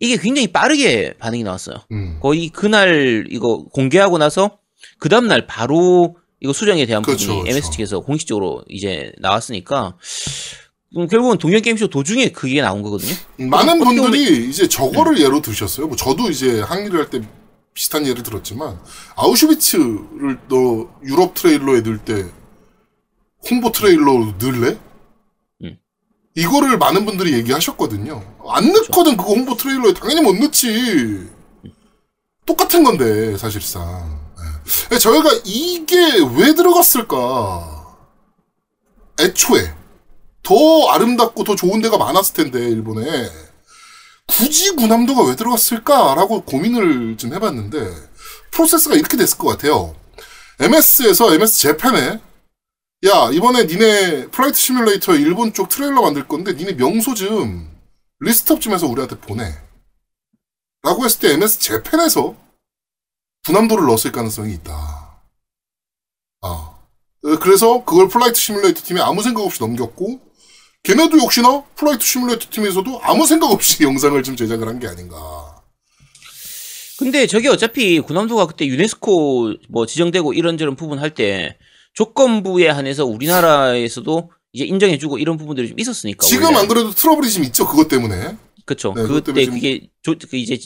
이게 굉장히 빠르게 반응이 나왔어요. 음. 거의 그날 이거 공개하고 나서 그 다음 날 바로 이거 수정에 대한 그렇죠, 부분이 그렇죠. MS 측에서 공식적으로 이제 나왔으니까 음, 결국은 동경 게임쇼 도중에 그게 나온 거거든요. 많은 어떻게 분들이 이제 저거를 예로 드셨어요. 뭐 저도 이제 항의를 할 때 비슷한 예를 들었지만 아우슈비츠를 너 유럽 트레일러에 넣을 때 홍보 트레일러 넣을래? 음. 이거를 많은 분들이 얘기하셨거든요. 안 넣거든 그거 홍보 트레일러에 당연히 못 넣지. 똑같은 건데 사실상. 예. 저희가 이게 왜 들어갔을까? 애초에 더 아름답고 더 좋은 데가 많았을 텐데 일본에 굳이 군함도가 왜 들어갔을까라고 고민을 좀 해봤는데 프로세스가 이렇게 됐을 것 같아요. MS에서 MS 재팬에 야 이번에 니네 Flight Simulator 일본 쪽 트레일러 만들 건데 니네 명소 좀 list up 좀 해서 우리한테 보내. 라고 했을 때 MS 재팬에서 군함도를 넣었을 가능성이 있다. 아. 어, 그래서 그걸 Flight Simulator 팀이 아무 생각 없이 넘겼고 걔네도 역시나 Flight Simulator 팀에서도 아무 생각 없이 영상을 좀 제작을 한 게 아닌가. 근데 저게 어차피 군함도가 그때 유네스코 뭐 지정되고 이런저런 부분 할 때 조건부에 한해서 우리나라에서도 이제 인정해주고 이런 부분들이 좀 있었으니까. 지금 원래. 안 그래도 트러블이 좀 있죠. 그것 때문에. 그쵸. 네, 그때 그게 조, 그 이제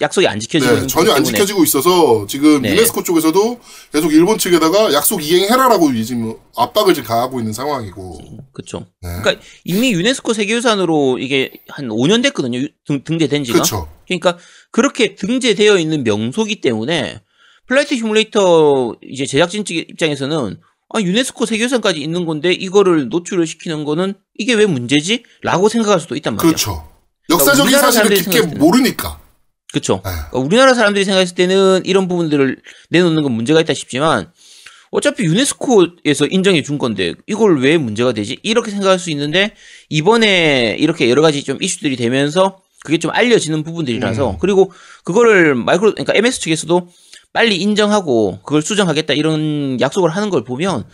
약속이 안 지켜지고 네, 전혀 안. 지켜지고 있어서 지금 네. 유네스코 쪽에서도 계속 일본 측에다가 약속 이행해라라고 지금 압박을 지금 가하고 있는 상황이고. 그쵸. 네. 그러니까 이미 유네스코 세계유산으로 이게 한 5년 됐거든요. 등, 등재된 지가. 그렇죠. 그러니까 그렇게 등재되어 있는 명소기 때문에 Flight Simulator 이제 제작진 측 입장에서는 아, 유네스코 세계유산까지 있는 건데 이거를 노출을 시키는 거는 이게 왜 문제지? 라고 생각할 수도 있단 말이야. 그렇죠. 역사적인 우리나라 사실을 깊게. 모르니까. 그쵸. 네. 그러니까 우리나라 사람들이 생각했을 때는 이런 부분들을 내놓는 건 문제가 있다 싶지만 어차피 유네스코에서 인정해 준 건데 이걸 왜 문제가 되지? 이렇게 생각할 수 있는데 이번에 이렇게 여러 가지 좀 이슈들이 되면서 그게 좀 알려지는 부분들이라서 음. 그리고 그거를 마이크로 그러니까 MS 측에서도 빨리 인정하고 그걸 수정하겠다 이런 약속을 하는 걸 보면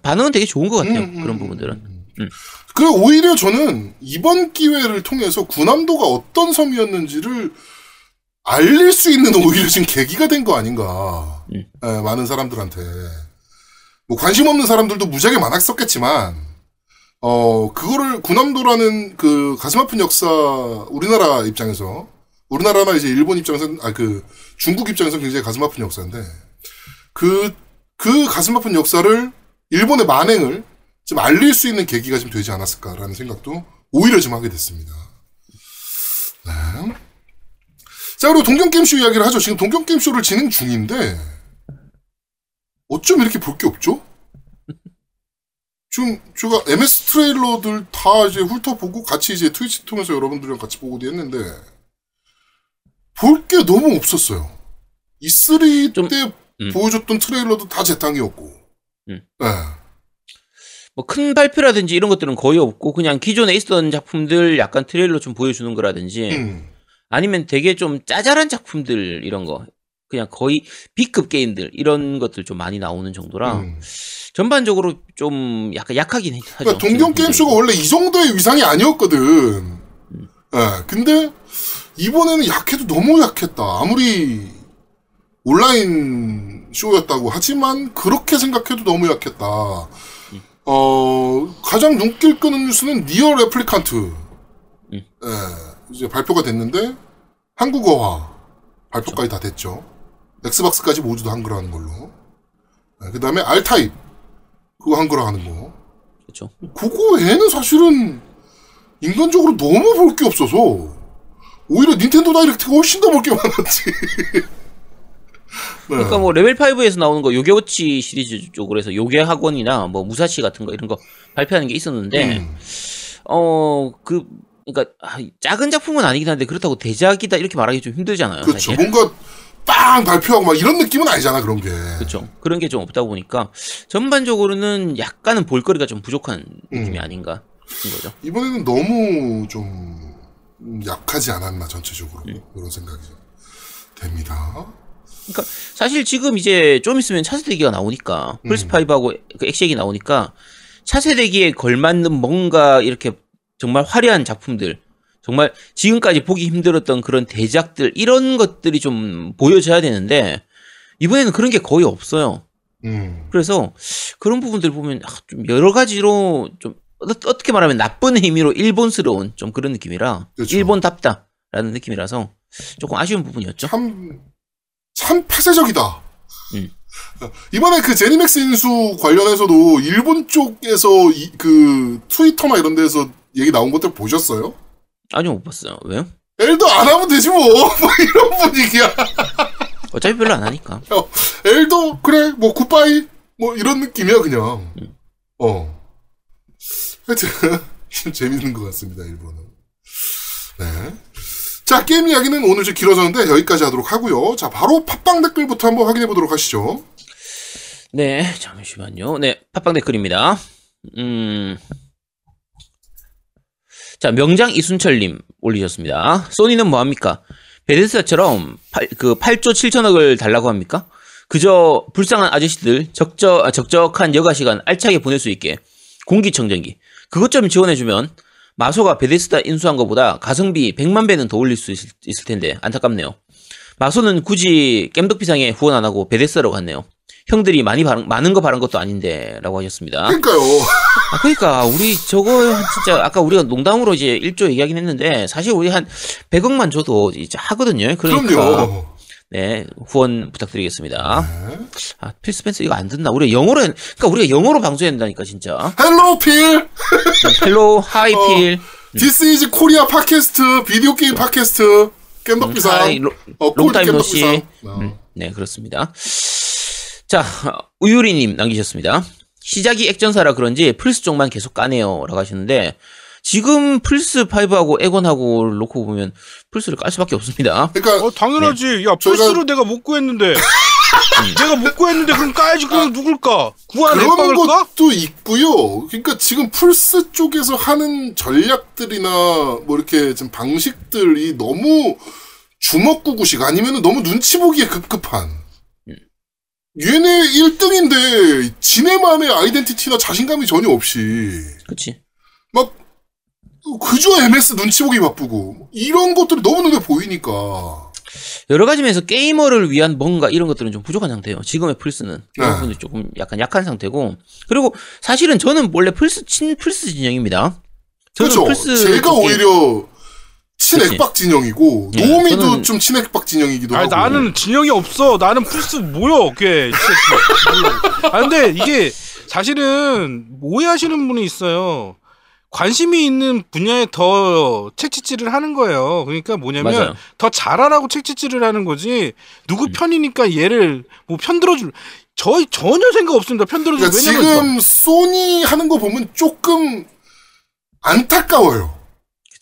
반응은 되게 좋은 것 같아요. 음, 음, 그런 음, 부분들은. 음. 그 오히려 저는 이번 기회를 통해서 군함도가 어떤 섬이었는지를 알릴 수 있는 오히려 지금 계기가 된 거 아닌가. 음. 예, 많은 사람들한테. 뭐 관심 없는 사람들도 무지하게 많았었겠지만, 어, 그거를 군함도라는 그 가슴 아픈 역사, 우리나라 입장에서, 우리나라나 이제 일본 입장에서는, 아, 그 중국 입장에서는 굉장히 가슴 아픈 역사인데, 그, 그 가슴 아픈 역사를 일본의 만행을 좀 알릴 수 있는 계기가 좀 되지 않았을까라는 생각도 오히려 좀 하게 됐습니다. 네. 자, 그리고 동경게임쇼 이야기를 하죠. 지금 동경게임쇼를 진행 중인데, 어쩜 이렇게 볼 게 없죠? 지금 제가 MS 트레일러들 다 이제 훑어보고 같이 이제 트위치 통해서 여러분들이랑 같이 보고도 했는데, 볼 게 너무 없었어요. E3 좀, 때 음. 보여줬던 트레일러도 다 재탕이었고, 음. 네. 뭐큰 발표라든지 이런 것들은 거의 없고 그냥 기존에 있었던 작품들 약간 트레일러 좀 보여주는 거라든지 음. 아니면 되게 좀 짜잘한 작품들 이런 거 그냥 거의 B급 게임들 이런 것들 좀 많이 나오는 정도라 음. 전반적으로 좀 약간 약하긴 하죠. 그러니까 동경 게임쇼가 원래 이 정도의 위상이 아니었거든. 예, 근데 이번에는 약해도 너무 약했다. 아무리 온라인 쇼였다고 하지만 그렇게 생각해도 너무 약했다. 어 가장 눈길 끄는 뉴스는 NieR Replicant. 음. 예, 이제 발표가 됐는데 한국어화 발표까지 다 됐죠. Xbox까지 모두 다 한글화 하는 걸로. 그 다음에 R-Type 그거 한글화 하는 거. 그렇죠. 그거 외에는 사실은 인간적으로 너무 볼 게 없어서 오히려 Nintendo Direct가 훨씬 더 볼 게 많았지. 네. 그러니까 뭐 레벨 5에서 나오는 거 요괴워치 시리즈 쪽으로 해서 요괴 학원이나 뭐 무사시 같은 거 이런 거 발표하는 게 있었는데 음. 어그 그러니까 아, 작은 작품은 아니긴 한데 그렇다고 대작이다 이렇게 말하기 좀 힘들잖아요. 그렇죠. 뭔가 빵 발표하고 막 이런 느낌은 아니잖아 그런 게. 그렇죠. 그런 게 좀 없다 보니까 전반적으로는 약간은 볼거리가 좀 부족한 느낌이 음. 아닌가 싶은 거죠. 이번에는 너무 좀 약하지 않았나 전체적으로 음. 그런 생각이 됩니다. 그러니까 사실 지금 이제 좀 있으면 차세대기가 나오니까 음. 플스 5하고 그 엑시엑이 나오니까 차세대기에 걸맞는 뭔가 이렇게 정말 화려한 작품들 정말 지금까지 보기 힘들었던 그런 대작들 이런 것들이 좀 보여져야 되는데 이번에는 그런 게 거의 없어요. 음. 그래서 그런 부분들 보면 아, 좀 여러 가지로 좀 어- 어떻게 말하면 나쁜 의미로 일본스러운 좀 그런 느낌이라 그렇죠. 일본답다라는 느낌이라서 조금 아쉬운 부분이었죠. 참, 참 폐쇄적이다. 음. 이번에 그 제니맥스 인수 관련해서도 일본 쪽에서 이, 그 트위터나 이런 데서 얘기 나온 것들 보셨어요? 아니요 못 봤어요. 왜요? 엘도 안 하면 되지 뭐. 뭐 이런 분위기야. 어차피 별로 안 하니까. 어, 엘도 그래 뭐 굿바이 뭐 이런 느낌이야 그냥. 음. 어. 하여튼 좀 재밌는 것 같습니다 일본은. 네. 자 게임 이야기는 오늘 좀 길어졌는데 여기까지 하도록 하고요. 자 바로 팟빵 댓글부터 한번 확인해 보도록 하시죠. 네, 잠시만요. 네, 팟빵 댓글입니다. 음. 자, 명장 이순철님 올리셨습니다. 소니는 뭐합니까? 베데스다처럼 8, 그 8조 7천억을 달라고 합니까? 그저 불쌍한 아저씨들 적적, 아, 적적한 여가 시간 알차게 보낼 수 있게 공기청정기 그것 좀 지원해주면 마소가 베데스다 인수한 것보다 가성비 100만 배는 더 올릴 수 있을, 있을 텐데 안타깝네요. 마소는 굳이 겜덕비상에 후원 안 하고 베데스다로 갔네요. 형들이 많이 바른, 많은 거 바른 것도 아닌데라고 하셨습니다. 그러니까요. 아, 그러니까 우리 저거 진짜 아까 우리가 농담으로 이제 1조 얘기하긴 했는데 사실 우리 한 100억만 줘도 이제 하거든요. 그러니까 그럼요. 네 후원 부탁드리겠습니다. 네. 아 Phil Spencer 이거 안 듣나? 우리가 영어로 했- 그러니까 우리가 영어로 방송해야 된다니까 진짜. Hello Phil. Hello hi 어, Phil. This is Korea podcast video game podcast 겜덕비상. Hi lo- 어, long time no see. 음, 네, 그렇습니다. 자, 우유리님 남기셨습니다. 시작이 엑전사라 그런지 플스 쪽만 계속 까네요. 라고 하시는데, 지금 플스5하고 엑원하고 놓고 보면 플스를 깔 수밖에 없습니다. 그러니까 어, 당연하지. 야, 저희가- 플스를 내가 못 구했는데. 내가 못 구했는데 그럼 까야지. 그럼 누굴 까? 구한 그런? 것도 있고요. 그러니까 지금 플스 쪽에서 하는 전략들이나 뭐 이렇게 좀 방식들이 너무 주먹구구식 아니면 너무 눈치 보기에 급급한. 얘네 1등인데 지네만의 아이덴티티나 자신감이 전혀 없이 그치? 막 그저 MS 눈치 보기 바쁘고 이런 것들이 너무 눈에 보이니까 여러 가지 면에서 게이머를 위한 뭔가 이런 것들은 좀 부족한 상태예요. 지금의 플스는. 네. 이런 조금 약간 약한 상태고. 그리고 사실은 저는 원래 플스, 친 플스 진영입니다. 저는 그렇죠. 플스 제가 쪽 게임- 오히려 친액박 진영이고 예, 노미도 저는- 좀 친액박 진영이기도 아니, 하고 나는 진영이 없어. 나는 플스 뭐야. 몰라. 아, 근데 이게 사실은 오해하시는 분이 있어요. 관심이 있는 분야에 더 책짓질을 하는 거예요. 그러니까 뭐냐면 맞아요. 더 잘하라고 책짓질을 하는 거지. 누구 편이니까 얘를 뭐 편들어줄 저희 전혀 생각 없습니다. 편들어줄 그러니까 왜냐면 지금 소니 하는 거 보면 조금 안타까워요.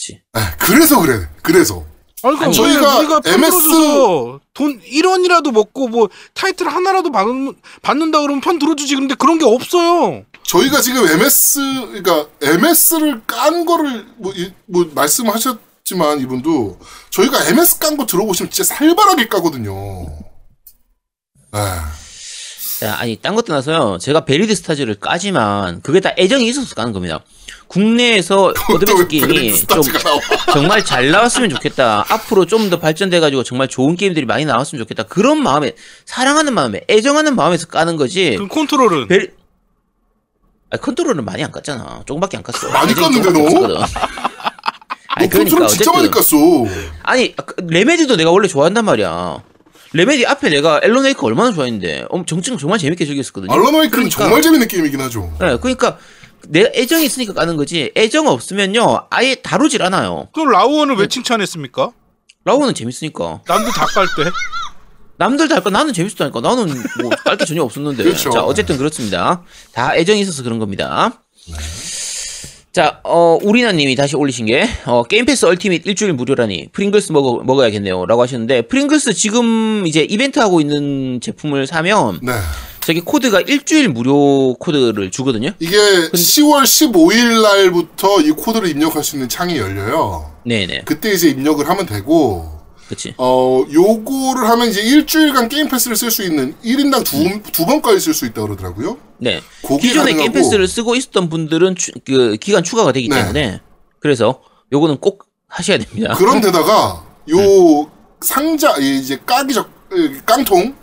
그치. 에, 그래서 그래. 그래서 아니, 그러니까 아니, 저희가 우리가 MS 돈 1원이라도 먹고 뭐 타이틀 하나라도 받, 받는다 그러면 편 들어주지. 근데 그런 게 없어요. 저희가 지금 MS 그러니까 MS를 깐 거를 뭐, 이- 뭐 말씀하셨지만 이분도 저희가 MS 깐 거 들어보시면 진짜 살벌하게 까거든요. 에. 자, 아니, 딴 것 떠나서요. 제가 Buried Stars를 까지만, 그게 다 애정이 있어서 까는 겁니다. 국내에서 어드벤처 게임이 좀. 정말 잘 나왔으면 좋겠다. 앞으로 좀 더 발전돼가지고 정말 좋은 게임들이 많이 나왔으면 좋겠다. 그런 마음에, 사랑하는 마음에, 애정하는 마음에서 까는 거지. 그럼 컨트롤은 베리, 아 컨트롤은 많이 안 깠잖아. 조금밖에 안 깠어. 많이 깠는데, 너? 너 아니, 그러니까 컨트롤 진짜 많이 어쨌든. 깠어. 아니 그 Remedy도 내가 원래 좋아한단 말이야. Remedy 앞에 내가 Alan Wake 얼마나 좋아했는데 엄 정말 정말 재밌게 즐겼었거든요. Alan Wake는 그러니까. 정말 재밌는 게임이긴 하죠. 네, 그러니까 내 애정이 있으니까 까는 거지. 애정 없으면요 아예 다루질 않아요. 그럼 라오어는 네. 왜 칭찬했습니까? 라오어는 재밌으니까. 남들 다 깔 때. 남들 다 깔 때 나는 재밌었다니까. 나는 뭐 깔 게 전혀 없었는데. 그렇죠. 자 어쨌든 그렇습니다. 다 애정이 있어서 그런 겁니다. 자, 어, 우리나님이 다시 올리신 게, 어, Game Pass Ultimate 일주일 무료라니, 프링글스 먹어, 먹어야겠네요. 라고 하셨는데, 프링글스 지금 이제 이벤트 하고 있는 제품을 사면, 네. 저기 코드가 일주일 무료 코드를 주거든요. 이게 10월 15일 날부터 이 코드를 입력할 수 있는 창이 열려요. 네네. 그때 이제 입력을 하면 되고, 그치. 어, 요거를 하면 이제 일주일간 Game Pass를 쓸 수 있는 1인당 두, 두 번까지 쓸 수 있다고 그러더라고요. 네. 기존에 게임 패스를 쓰고 있었던 분들은 추- 그 기간 추가가 되기 네. 때문에, 그래서 요거는 꼭 하셔야 됩니다. 그런데다가 요 상자 이 이제 까기 적 에, 깡통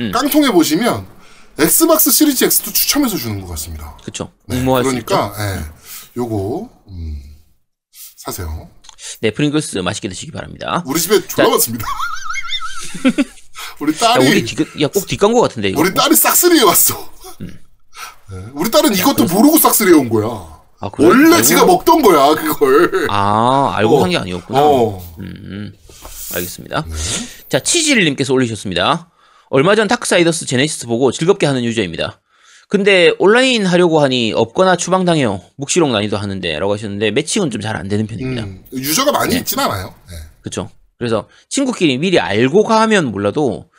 음. 깡통에 보시면 엑스박스 시리즈 X도 추첨해서 주는 것 같습니다. 그쵸. 네. 그러니까 예, 요거 음, 사세요. 네, 프링글스 맛있게 드시기 바랍니다. 우리 집에 졸라 많습니다. 우리 야, 딸이 우리 뒤, 야, 꼭 뒷광고 같은데, 이거. 우리 딸이 싹쓸이해 왔어. 음. 네, 우리 딸은 이것도 모르고 싹쓸이해 온 거야. 아, 그래? 원래 알고- 지가 먹던 거야 그걸. 아, 알고 어. 산게 아니었구나. 어. 음, 알겠습니다. 자, 치질님께서 올리셨습니다. 얼마 전 다크사이더스 제네시스 보고 즐겁게 하는 유저입니다. 근데 온라인 하려고 하니 없거나 추방당해요. 묵시록 난이도 하는데 라고 하셨는데 매칭은 좀 잘 안 되는 편입니다. 음, 유저가 많이 네. 있진 않아요. 네. 그쵸? 그래서 친구끼리 미리 알고 가면 몰라도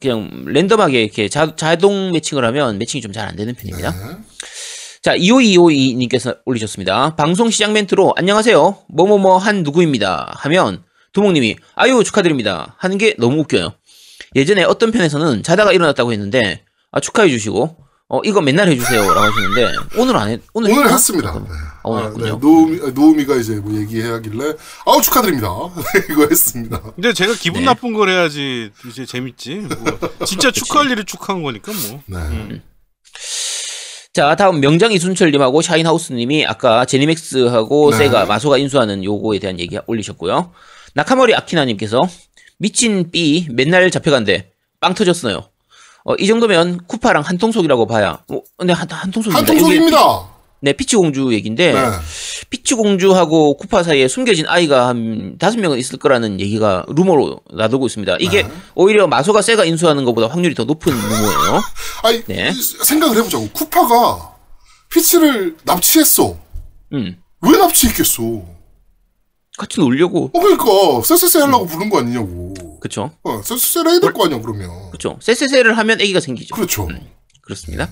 그냥 랜덤하게 이렇게 자, 자동 매칭을 하면 매칭이 좀 잘 안 되는 편입니다. 네. 자, 25252님께서 올리셨습니다. 방송 시작 멘트로 안녕하세요. 뭐뭐뭐 한 누구입니다. 하면 두목님이 아유 축하드립니다. 하는 게 너무 웃겨요. 예전에 어떤 편에서는 자다가 일어났다고 했는데 아, 축하해 주시고 어 이거 맨날 해주세요라고 하시는데 오늘 안 해. 오늘 오늘 했나? 했습니다. 네. 아, 오늘 아, 했군요. 네. 노우미, 아, 노우미가 이제 뭐 얘기하길래 아우 축하드립니다. 이거 했습니다. 근데 제가 기분 네. 나쁜 걸 해야지 이제 재밌지. 뭐 진짜 축하할 일을 축하한 거니까 뭐. 네. 음. 자 다음 명장 이순철님하고 샤인하우스님이 아까 제니맥스하고 네. 세가 마소가 인수하는 요거에 대한 얘기 올리셨고요. 나카머리 아키나님께서 미친 삐 맨날 잡혀간대 빵 터졌어요. 어, 이 정도면 쿠파랑 한 통속이라고 봐야. 어, 근데 한, 한 통속입니다. 여기 한통속입니다. 네, 피치 공주 얘기인데 네. 피치 공주하고 쿠파 사이에 숨겨진 아이가 한 다섯 명은 있을 거라는 얘기가 루머로 나돌고 있습니다. 이게 네. 오히려 마소가 세가 인수하는 것보다 확률이 더 높은 루머예요. 아니 네. 생각을 해보자고. 쿠파가 피치를 납치했어. 음, 왜 납치했겠어? 같이 놀려고. 어 그러니까 쎄쎄쎄 하려고 부른 거 아니냐고. 그쵸? 어, 쎄쎄쎄를 해야 될 거 아니야 그러면. 그쵸? 쎄쎄쎄를 하면 아기가 생기죠. 그렇죠. 그렇습니다.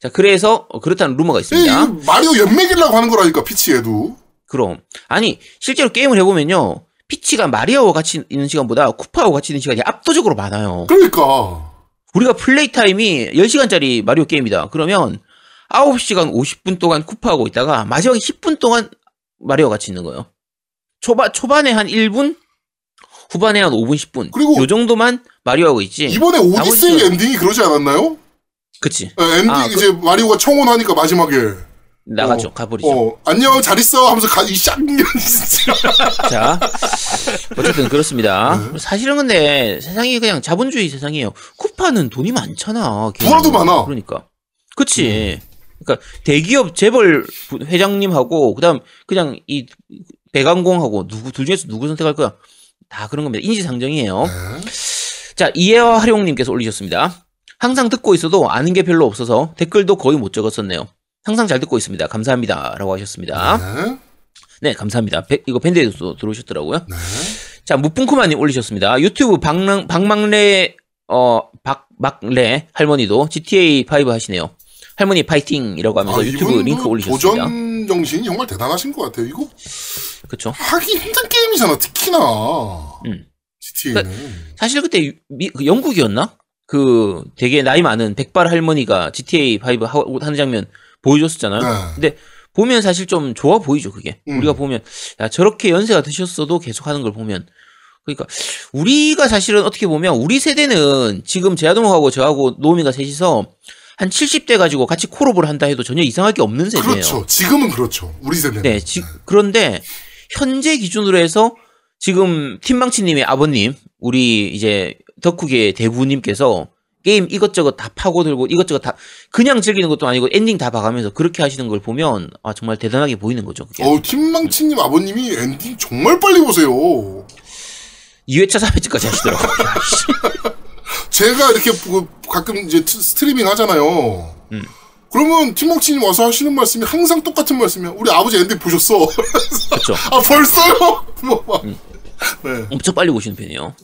자, 그래서 어, 그렇다는 루머가 이 있습니다. 마리오 연맥이라고 하는 거라니까 피치에도. 그럼 아니 실제로 게임을 해보면요. 피치가 마리아와 같이 있는 시간보다 쿠파하고 같이 있는 시간이 압도적으로 많아요. 그러니까. 우리가 플레이 타임이 10시간짜리 마리오 게임이다. 그러면 9시간 50분 동안 쿠파하고 있다가 마지막에 10분 동안 마리오와 같이 있는 거예요. 초반, 초반에 한 1분, 후반에 한 5분, 10분. 그리고 요 정도만 마리오하고 있지. 이번에 오디세이 나머지- 엔딩이 그러지 않았나요? 그치. 어, 엔딩 아, 그- 이제 마리오가 청혼하니까 마지막에 나가죠. 어, 가버리죠. 어 안녕 잘 있어 하면서 가 이 쌍년 진짜. 자, 어쨌든 그렇습니다. 네. 사실은 근데 세상이 그냥 자본주의 세상이에요. 쿠파는 돈이 많잖아. 부하도 많아. 그러니까. 그치. 그러니까 대기업 재벌 부- 회장님하고 그 다음 그냥 이 배관공하고 누구 둘 중에서 누구 선택할 거야? 다 그런 겁니다. 인지상정이에요. 네. 자, 이해와 활용님께서 올리셨습니다. 항상 듣고 있어도 아는 게 별로 없어서 댓글도 거의 못 적었었네요. 항상 잘 듣고 있습니다. 감사합니다. 라고 하셨습니다. 네. 네, 감사합니다. 배- 이거 밴드에도 들어오셨더라고요. 네. 자, 무풍쿠마님 올리셨습니다. 유튜브 박랑, 박망래, 어, 박막래 할머니도 GTA5 하시네요. 할머니 파이팅이라고 하면서 아, 유튜브 링크 올리셨습니다. 도전 정신이 정말 대단하신 것 같아요. 이거 그쵸. 하기 힘든 게임이잖아. 특히나 음. GTA는. 사실 그때 유- 미- 그 영국이었나? 그 되게 나이 많은 백발 할머니가 GTA5 하- 하는 장면 보여줬었잖아요. 네. 근데 보면 사실 좀 좋아 보이죠, 그게. 음. 우리가 보면, 야, 저렇게 연세가 드셨어도 계속 하는 걸 보면. 그러니까, 우리가 사실은 어떻게 보면, 우리 세대는 지금 제아동하고 저하고 노미가 셋이서 한 70 돼 가지고 같이 co-op을 한다 해도 전혀 이상할 게 없는 세대예요. 그렇죠. 지금은 그렇죠. 우리 세대는. 네, 지- 그런데 현재 기준으로 해서 지금 팀망치님의 아버님, 우리 이제 덕후계 대부님께서 게임 이것저것 다 파고들고 이것저것 다 그냥 즐기는 것도 아니고 엔딩 다 봐가면서 그렇게 하시는 걸 보면 아 정말 대단하게 보이는 거죠. 그게 어우, 팀망치님 아버님이 엔딩 정말 빨리 보세요. 2회차 3회차까지 하시더라고요. 제가 이렇게 그 가끔 이제 트- 스트리밍 하잖아요. 음. 그러면 팀망치님 와서 하시는 말씀이 항상 똑같은 말씀이야. 우리 아버지 엔딩 보셨어. 그렇죠. 아, 벌써요? 뭐, 막. 네. 엄청 빨리 보시는 편이에요.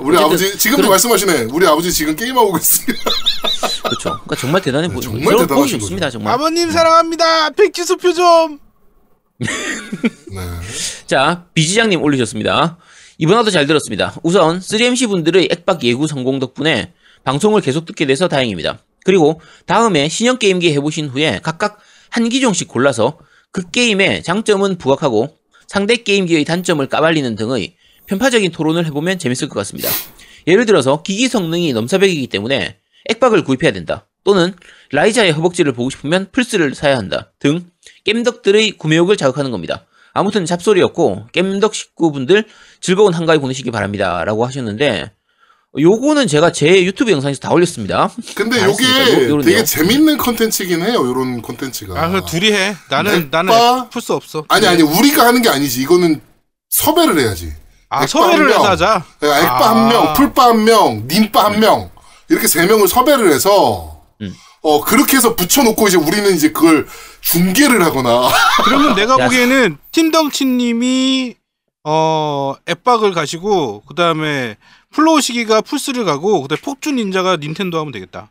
우리 어쨌든 아버지, 지금도 그런- 말씀하시네. 우리 아버지 지금 게임하고 있습니다. 그렇죠. 그러니까 정말 대단해 보이는 정말 거죠. 대단하신 거죠. 정말. 아버님 사랑합니다. 백지수표 좀. 네. 자, 비지장님 올리셨습니다. 이번 화도 잘 들었습니다. 우선 3MC 분들의 액박 예구 성공 덕분에 방송을 계속 듣게 돼서 다행입니다. 그리고 다음에 신형 게임기 해보신 후에 각각 한 기종씩 골라서 그 게임의 장점은 부각하고 상대 게임기의 단점을 까발리는 등의 편파적인 토론을 해보면 재밌을 것 같습니다. 예를 들어서 기기 성능이 넘사벽이기 때문에 액박을 구입해야 된다. 또는 라이자의 허벅지를 보고 싶으면 플스를 사야 한다. 등 겜덕들의 구매욕을 자극하는 겁니다. 아무튼 잡소리였고 겜덕 식구분들 즐거운 한가위 보내시기 바랍니다. 라고 하셨는데 요거는 제가 제 유튜브 영상에서 다 올렸습니다. 근데 아, 요게. 요- 되게 내용. 재밌는 컨텐츠긴 해요. 요런 컨텐츠가. 아, 그 둘이 해. 나는 닌빠? 나는 플스 없어. 아니, 아니, 우리가 하는 게 아니지. 이거는 섭외를 해야지. 아, 섭외를. 해서 하자. 내가 액빠 아. 한 명, 플빠 한 명, 닌빠 한 명. 이렇게 세 명을 섭외를 해서, 음. 어, 그렇게 해서 붙여놓고 이제 우리는 이제 그걸 중계를 하거나. 그러면 내가 야. 보기에는 팀망치 님이 어 액박을 가시고 그 다음에 플로우 시기가 플스를 가고 그다음에 폭주 닌자가 닌텐도 하면 되겠다.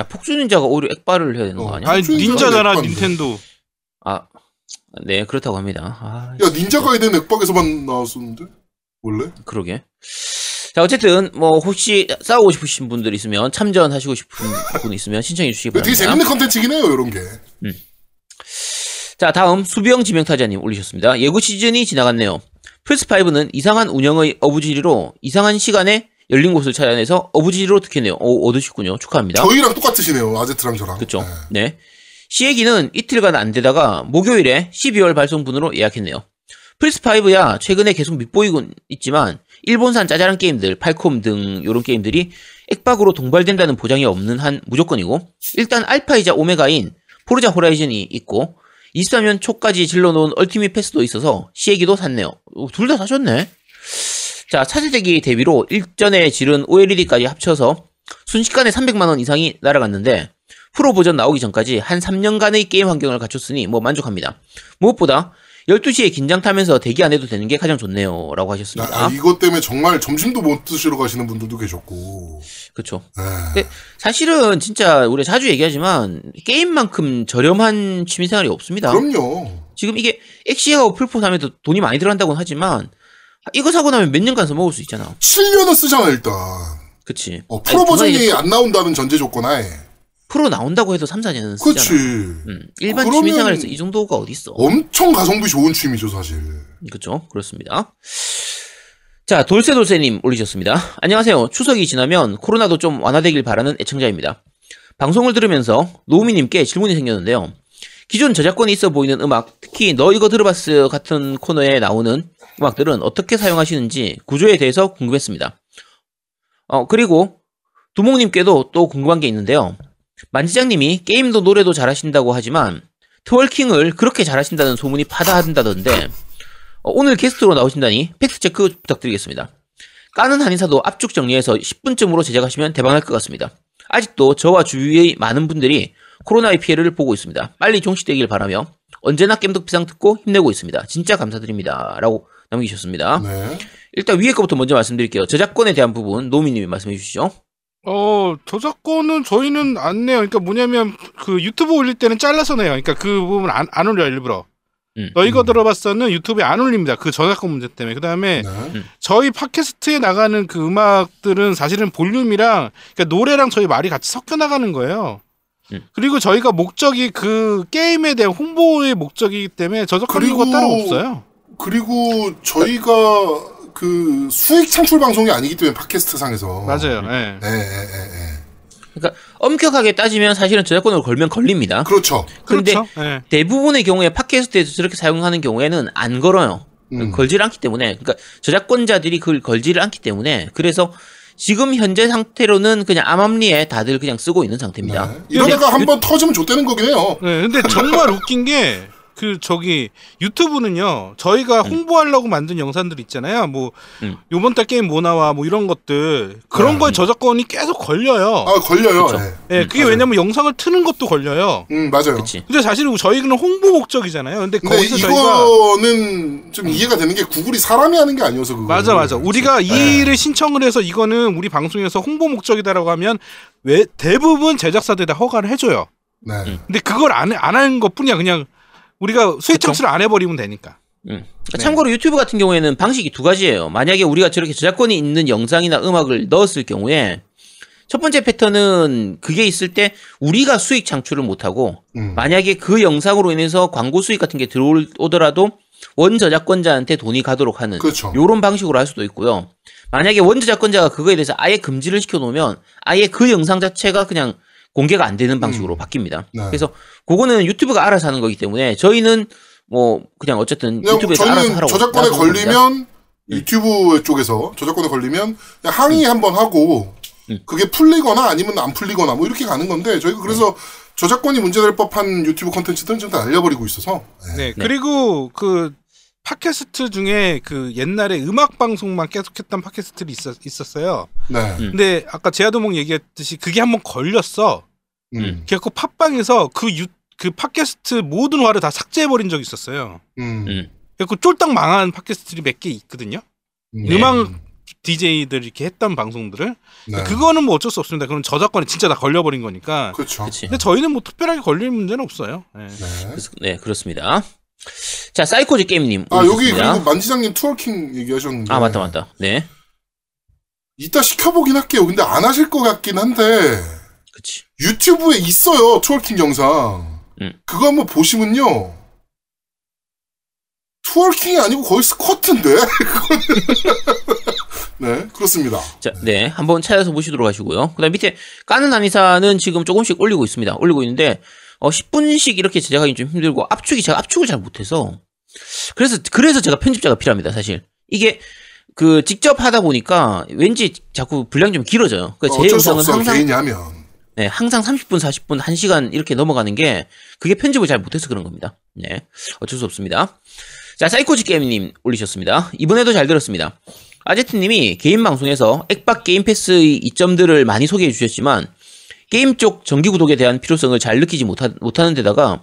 야, 폭주 닌자가 오히려 액박을 해야 되는 어. 거 아니야? 아니 폭주 닌자가 닌자잖아. 닌텐도. 아, 네, 그렇다고 합니다. 아, 야, 닌자 가이덴은 액박에서만 나왔었는데? 원래? 그러게. 자, 어쨌든 뭐 혹시 싸우고 싶으신 분들 있으면 참전하시고 싶은 분 있으면 신청해 주시기 되게 바랍니다. 재밌는 컨텐츠긴 해요, 이런 게. 자, 다음 수병 지명타자님 올리셨습니다. 예고 시즌이 지나갔네요. 플스5는 이상한 운영의 어부지리로 이상한 시간에 열린 곳을 찾아내서 어부지리로 득했네요. 오, 얻으셨군요. 축하합니다. 저희랑 똑같으시네요, 아제트랑 저랑. 그쵸. 네. 네. 시애기는 이틀간 안 되다가 목요일에 12월 발송분으로 예약했네요. 플스5야 최근에 계속 밑보이곤 있지만 일본산 짜잘한 게임들, 팔콤 등 요런 게임들이 액박으로 동발된다는 보장이 없는 한 무조건이고 일단 알파이자 오메가인 포르자 호라이즌이 있고 23년 초까지 질러놓은 얼티밋 패스도 있어서 시애기도 샀네요. 둘 다 사셨네. 자, 차세대기 대비로 일전에 지른 OLED까지 합쳐서 순식간에 300만원 이상이 날아갔는데 프로 버전 나오기 전까지 한 3년간의 게임 환경을 갖췄으니 뭐 만족합니다. 무엇보다 12시에 긴장 타면서 대기 안 해도 되는 게 가장 좋네요. 라고 하셨습니다. 아, 이것 때문에 정말 점심도 못 드시러 가시는 분들도 계셨고. 그쵸. 네. 사실은 진짜 우리가 자주 얘기하지만 게임만큼 저렴한 취미생활이 없습니다. 그럼요. 지금 이게 엑시하고 풀포 사면 돈이 많이 들어간다고는 하지만 이거 사고 나면 몇 년간 써먹을 수 있잖아. 7년은 쓰잖아, 일단. 그치. 어, 프로 아니, 버전이 안 나온다는 전제 조건하에. 프로 나온다고 해도 3, 4년은 그치. 쓰잖아. 음, 일반 그러면 취미생활에서 이 정도가 어딨어. 엄청 가성비 좋은 취미죠, 사실. 그렇죠. 그렇습니다. 자, 돌쇠돌쇠님 올리셨습니다. 안녕하세요. 추석이 지나면 코로나도 좀 완화되길 바라는 애청자입니다. 방송을 들으면서 노우미님께 질문이 생겼는데요. 기존 저작권이 있어 보이는 음악, 특히 너 이거 들어봤어 같은 코너에 나오는 음악들은 어떻게 사용하시는지 구조에 대해서 궁금했습니다. 어, 그리고 두목님께도 또 궁금한 게 있는데요. 만지장님이 게임도 노래도 잘하신다고 하지만 트월킹을 그렇게 잘하신다는 소문이 파다한다던데 어, 오늘 게스트로 나오신다니 팩트체크 부탁드리겠습니다. 까는 한의사도 압축 정리해서 10분쯤으로 제작하시면 대박날 것 같습니다. 아직도 저와 주위의 많은 분들이 코로나의 피해를 보고 있습니다. 빨리 종식되길 바라며 언제나 겜덕 비상 듣고 힘내고 있습니다. 진짜 감사드립니다. 라고 남기셨습니다. 네. 일단 위에 거부터 먼저 말씀드릴게요. 저작권에 대한 부분 노미님이 말씀해 주시죠. 어, 저작권은 저희는 안 내요. 그러니까 뭐냐면 그 유튜브 올릴 때는 잘라서 내요. 그러니까 그 부분 안, 안 올려요, 일부러. 음. 너 이거 들어봤어는 유튜브에 안 올립니다. 그 저작권 문제 때문에. 그 다음에 네. 저희 팟캐스트에 나가는 그 음악들은 사실은 볼륨이랑 그러니까 노래랑 저희 말이 같이 섞여 나가는 거예요. 음. 그리고 저희가 목적이 그 게임에 대한 홍보의 목적이기 때문에 저작권 이유가 따로 없어요. 그리고 저희가 그 수익 창출 방송이 아니기 때문에 팟캐스트 상에서. 맞아요. 예. 예, 예, 예, 예. 그러니까 엄격하게 따지면 사실은 저작권을 걸면 걸립니다. 그렇죠. 근데 그렇죠. 예. 대부분의 경우에 팟캐스트에서 저렇게 사용하는 경우에는 안 걸어요. 음. 걸지를 않기 때문에 그러니까 저작권자들이 그걸 걸지를 않기 때문에 그래서 지금 현재 상태로는 그냥 암암리에 다들 그냥 쓰고 있는 상태입니다. 네. 이러다가 한번 터지면 좆되는 거긴 해요. 네, 근데 정말 웃긴 게, 그, 저기, 유튜브는요, 저희가 홍보하려고 만든 영상들 있잖아요. 뭐, 음. 요번 달 게임 뭐 나와, 뭐 이런 것들. 그런 네. 거에 저작권이 계속 걸려요. 아, 걸려요. 그쵸. 예. 예, 그게 맞아요. 왜냐면 영상을 트는 것도 걸려요. 음, 맞아요. 그렇지. 근데 사실은 저희는 홍보 목적이잖아요. 근데 근데 거기서. 이거는 좀 이해가 되는 게 구글이 사람이 하는 게 아니어서 그거. 맞아, 맞아. 우리가 이 네. 일을 신청을 해서 이거는 우리 방송에서 홍보 목적이다라고 하면 왜 대부분 제작사들이 다 허가를 해줘요. 네. 음. 근데 그걸 안, 안 하는 것 뿐이야. 그냥 우리가 수익. 창출을 안 해버리면 되니까. 음. 네. 참고로 유튜브 같은 경우에는 방식이 두 가지예요. 만약에 우리가 저렇게 저작권이 있는 영상이나 음악을 넣었을 경우에 첫 번째 패턴은 그게 있을 때 우리가 수익 창출을 못하고 음. 만약에 그 영상으로 인해서 광고 수익 같은 게 들어오더라도 원 저작권자한테 돈이 가도록 하는 그렇죠. 요런 방식으로 할 수도 있고요. 만약에 원 저작권자가 그거에 대해서 아예 금지를 시켜 놓으면 아예 그 영상 자체가 그냥 공개가 안 되는 방식으로 바뀝니다. 네. 그래서 그거는 유튜브가 알아서 하는 거기 때문에 저희는 뭐 그냥 어쨌든 그냥 유튜브에서 알아서 저희는 하라고 저작권에 겁니다. 걸리면 유튜브 쪽에서 저작권에 걸리면 그냥 항의 한번 하고 음. 그게 풀리거나 아니면 안 풀리거나 뭐 이렇게 가는 건데 저희가 그래서 저작권이 문제될 법한 유튜브 콘텐츠들은 지금 다 날려버리고 있어서 네. 네, 그리고 그 팟캐스트 중에 그 옛날에 음악 방송만 계속했던 팟캐스트들이 있었, 있었어요. 네. 음. 근데 아까 제아도목 얘기했듯이 그게 한번 걸렸어. 음. 그래갖고 팟빵에서 그 유, 그 팟캐스트 모든 화를 다 삭제해버린 적이 있었어요. 음. 음. 그래갖고 쫄딱 망한 팟캐스트들이 몇 개 있거든요. 음. 음악 DJ들 이렇게 했던 방송들을. 네. 그거는 뭐 어쩔 수 없습니다. 그건 저작권이 진짜 다 걸려버린 거니까. 그렇죠. 근데 저희는 뭐 특별하게 걸릴 문제는 없어요. 네. 네. 그래서- 네, 그렇습니다. 자, 사이코지 게임님. 아 여기. 그리고 만지장님 twerking 얘기하셨는데 아, 맞다, 맞다. 네. 이따 시켜보긴 할게요. 근데 안 하실 것 같긴 한데 그치. 유튜브에 있어요 twerking 영상. 음. 그거 한번 보시면요. twerking이 아니고 거의 스쿼트인데. 네 그렇습니다. 자, 네. 한번 찾아서 보시도록 하시고요. 그 다음 밑에 까는 한의사는 지금 조금씩 올리고 있습니다. 올리고 있는데, 어, 10분씩 이렇게 제작하기 좀 힘들고, 압축이, 제가 압축을 잘 못해서. 그래서, 그래서 제가 편집자가 필요합니다, 사실. 이게, 그, 직접 하다 보니까 왠지 자꾸 분량이 좀 길어져요. 그러니까 제 영상은 항상, 개인이 하면. 네, 항상 30분, 40분, 1시간 이렇게 넘어가는 게, 그게 편집을 잘 못해서 그런 겁니다. 네. 어쩔 수 없습니다. 자, 사이코지 게임님 올리셨습니다. 이번에도 잘 들었습니다. 아제트님이 개인 방송에서 액박 게임 패스의 이점들을 많이 소개해 주셨지만 게임 쪽 정기 구독에 대한 필요성을 잘 느끼지 못하, 못하는 데다가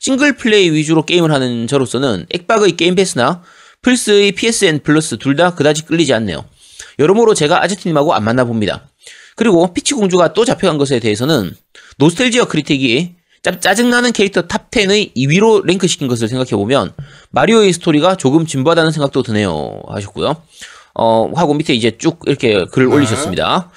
싱글 플레이 위주로 게임을 하는 저로서는 액박의 게임 패스나 플스의 PSN 플러스 둘 다 그다지 끌리지 않네요. 여러모로 제가 아제트님하고 안 맞나 봅니다. 그리고 피치 공주가 또 잡혀간 것에 대해서는 노스텔지어 크리틱이 짜- 짜증나는 캐릭터 top 10의 2위로 랭크시킨 것을 생각해보면 마리오의 스토리가 조금 진부하다는 생각도 드네요 하셨고요. 어, 하고 밑에 이제 쭉 이렇게 글을 네. 올리셨습니다.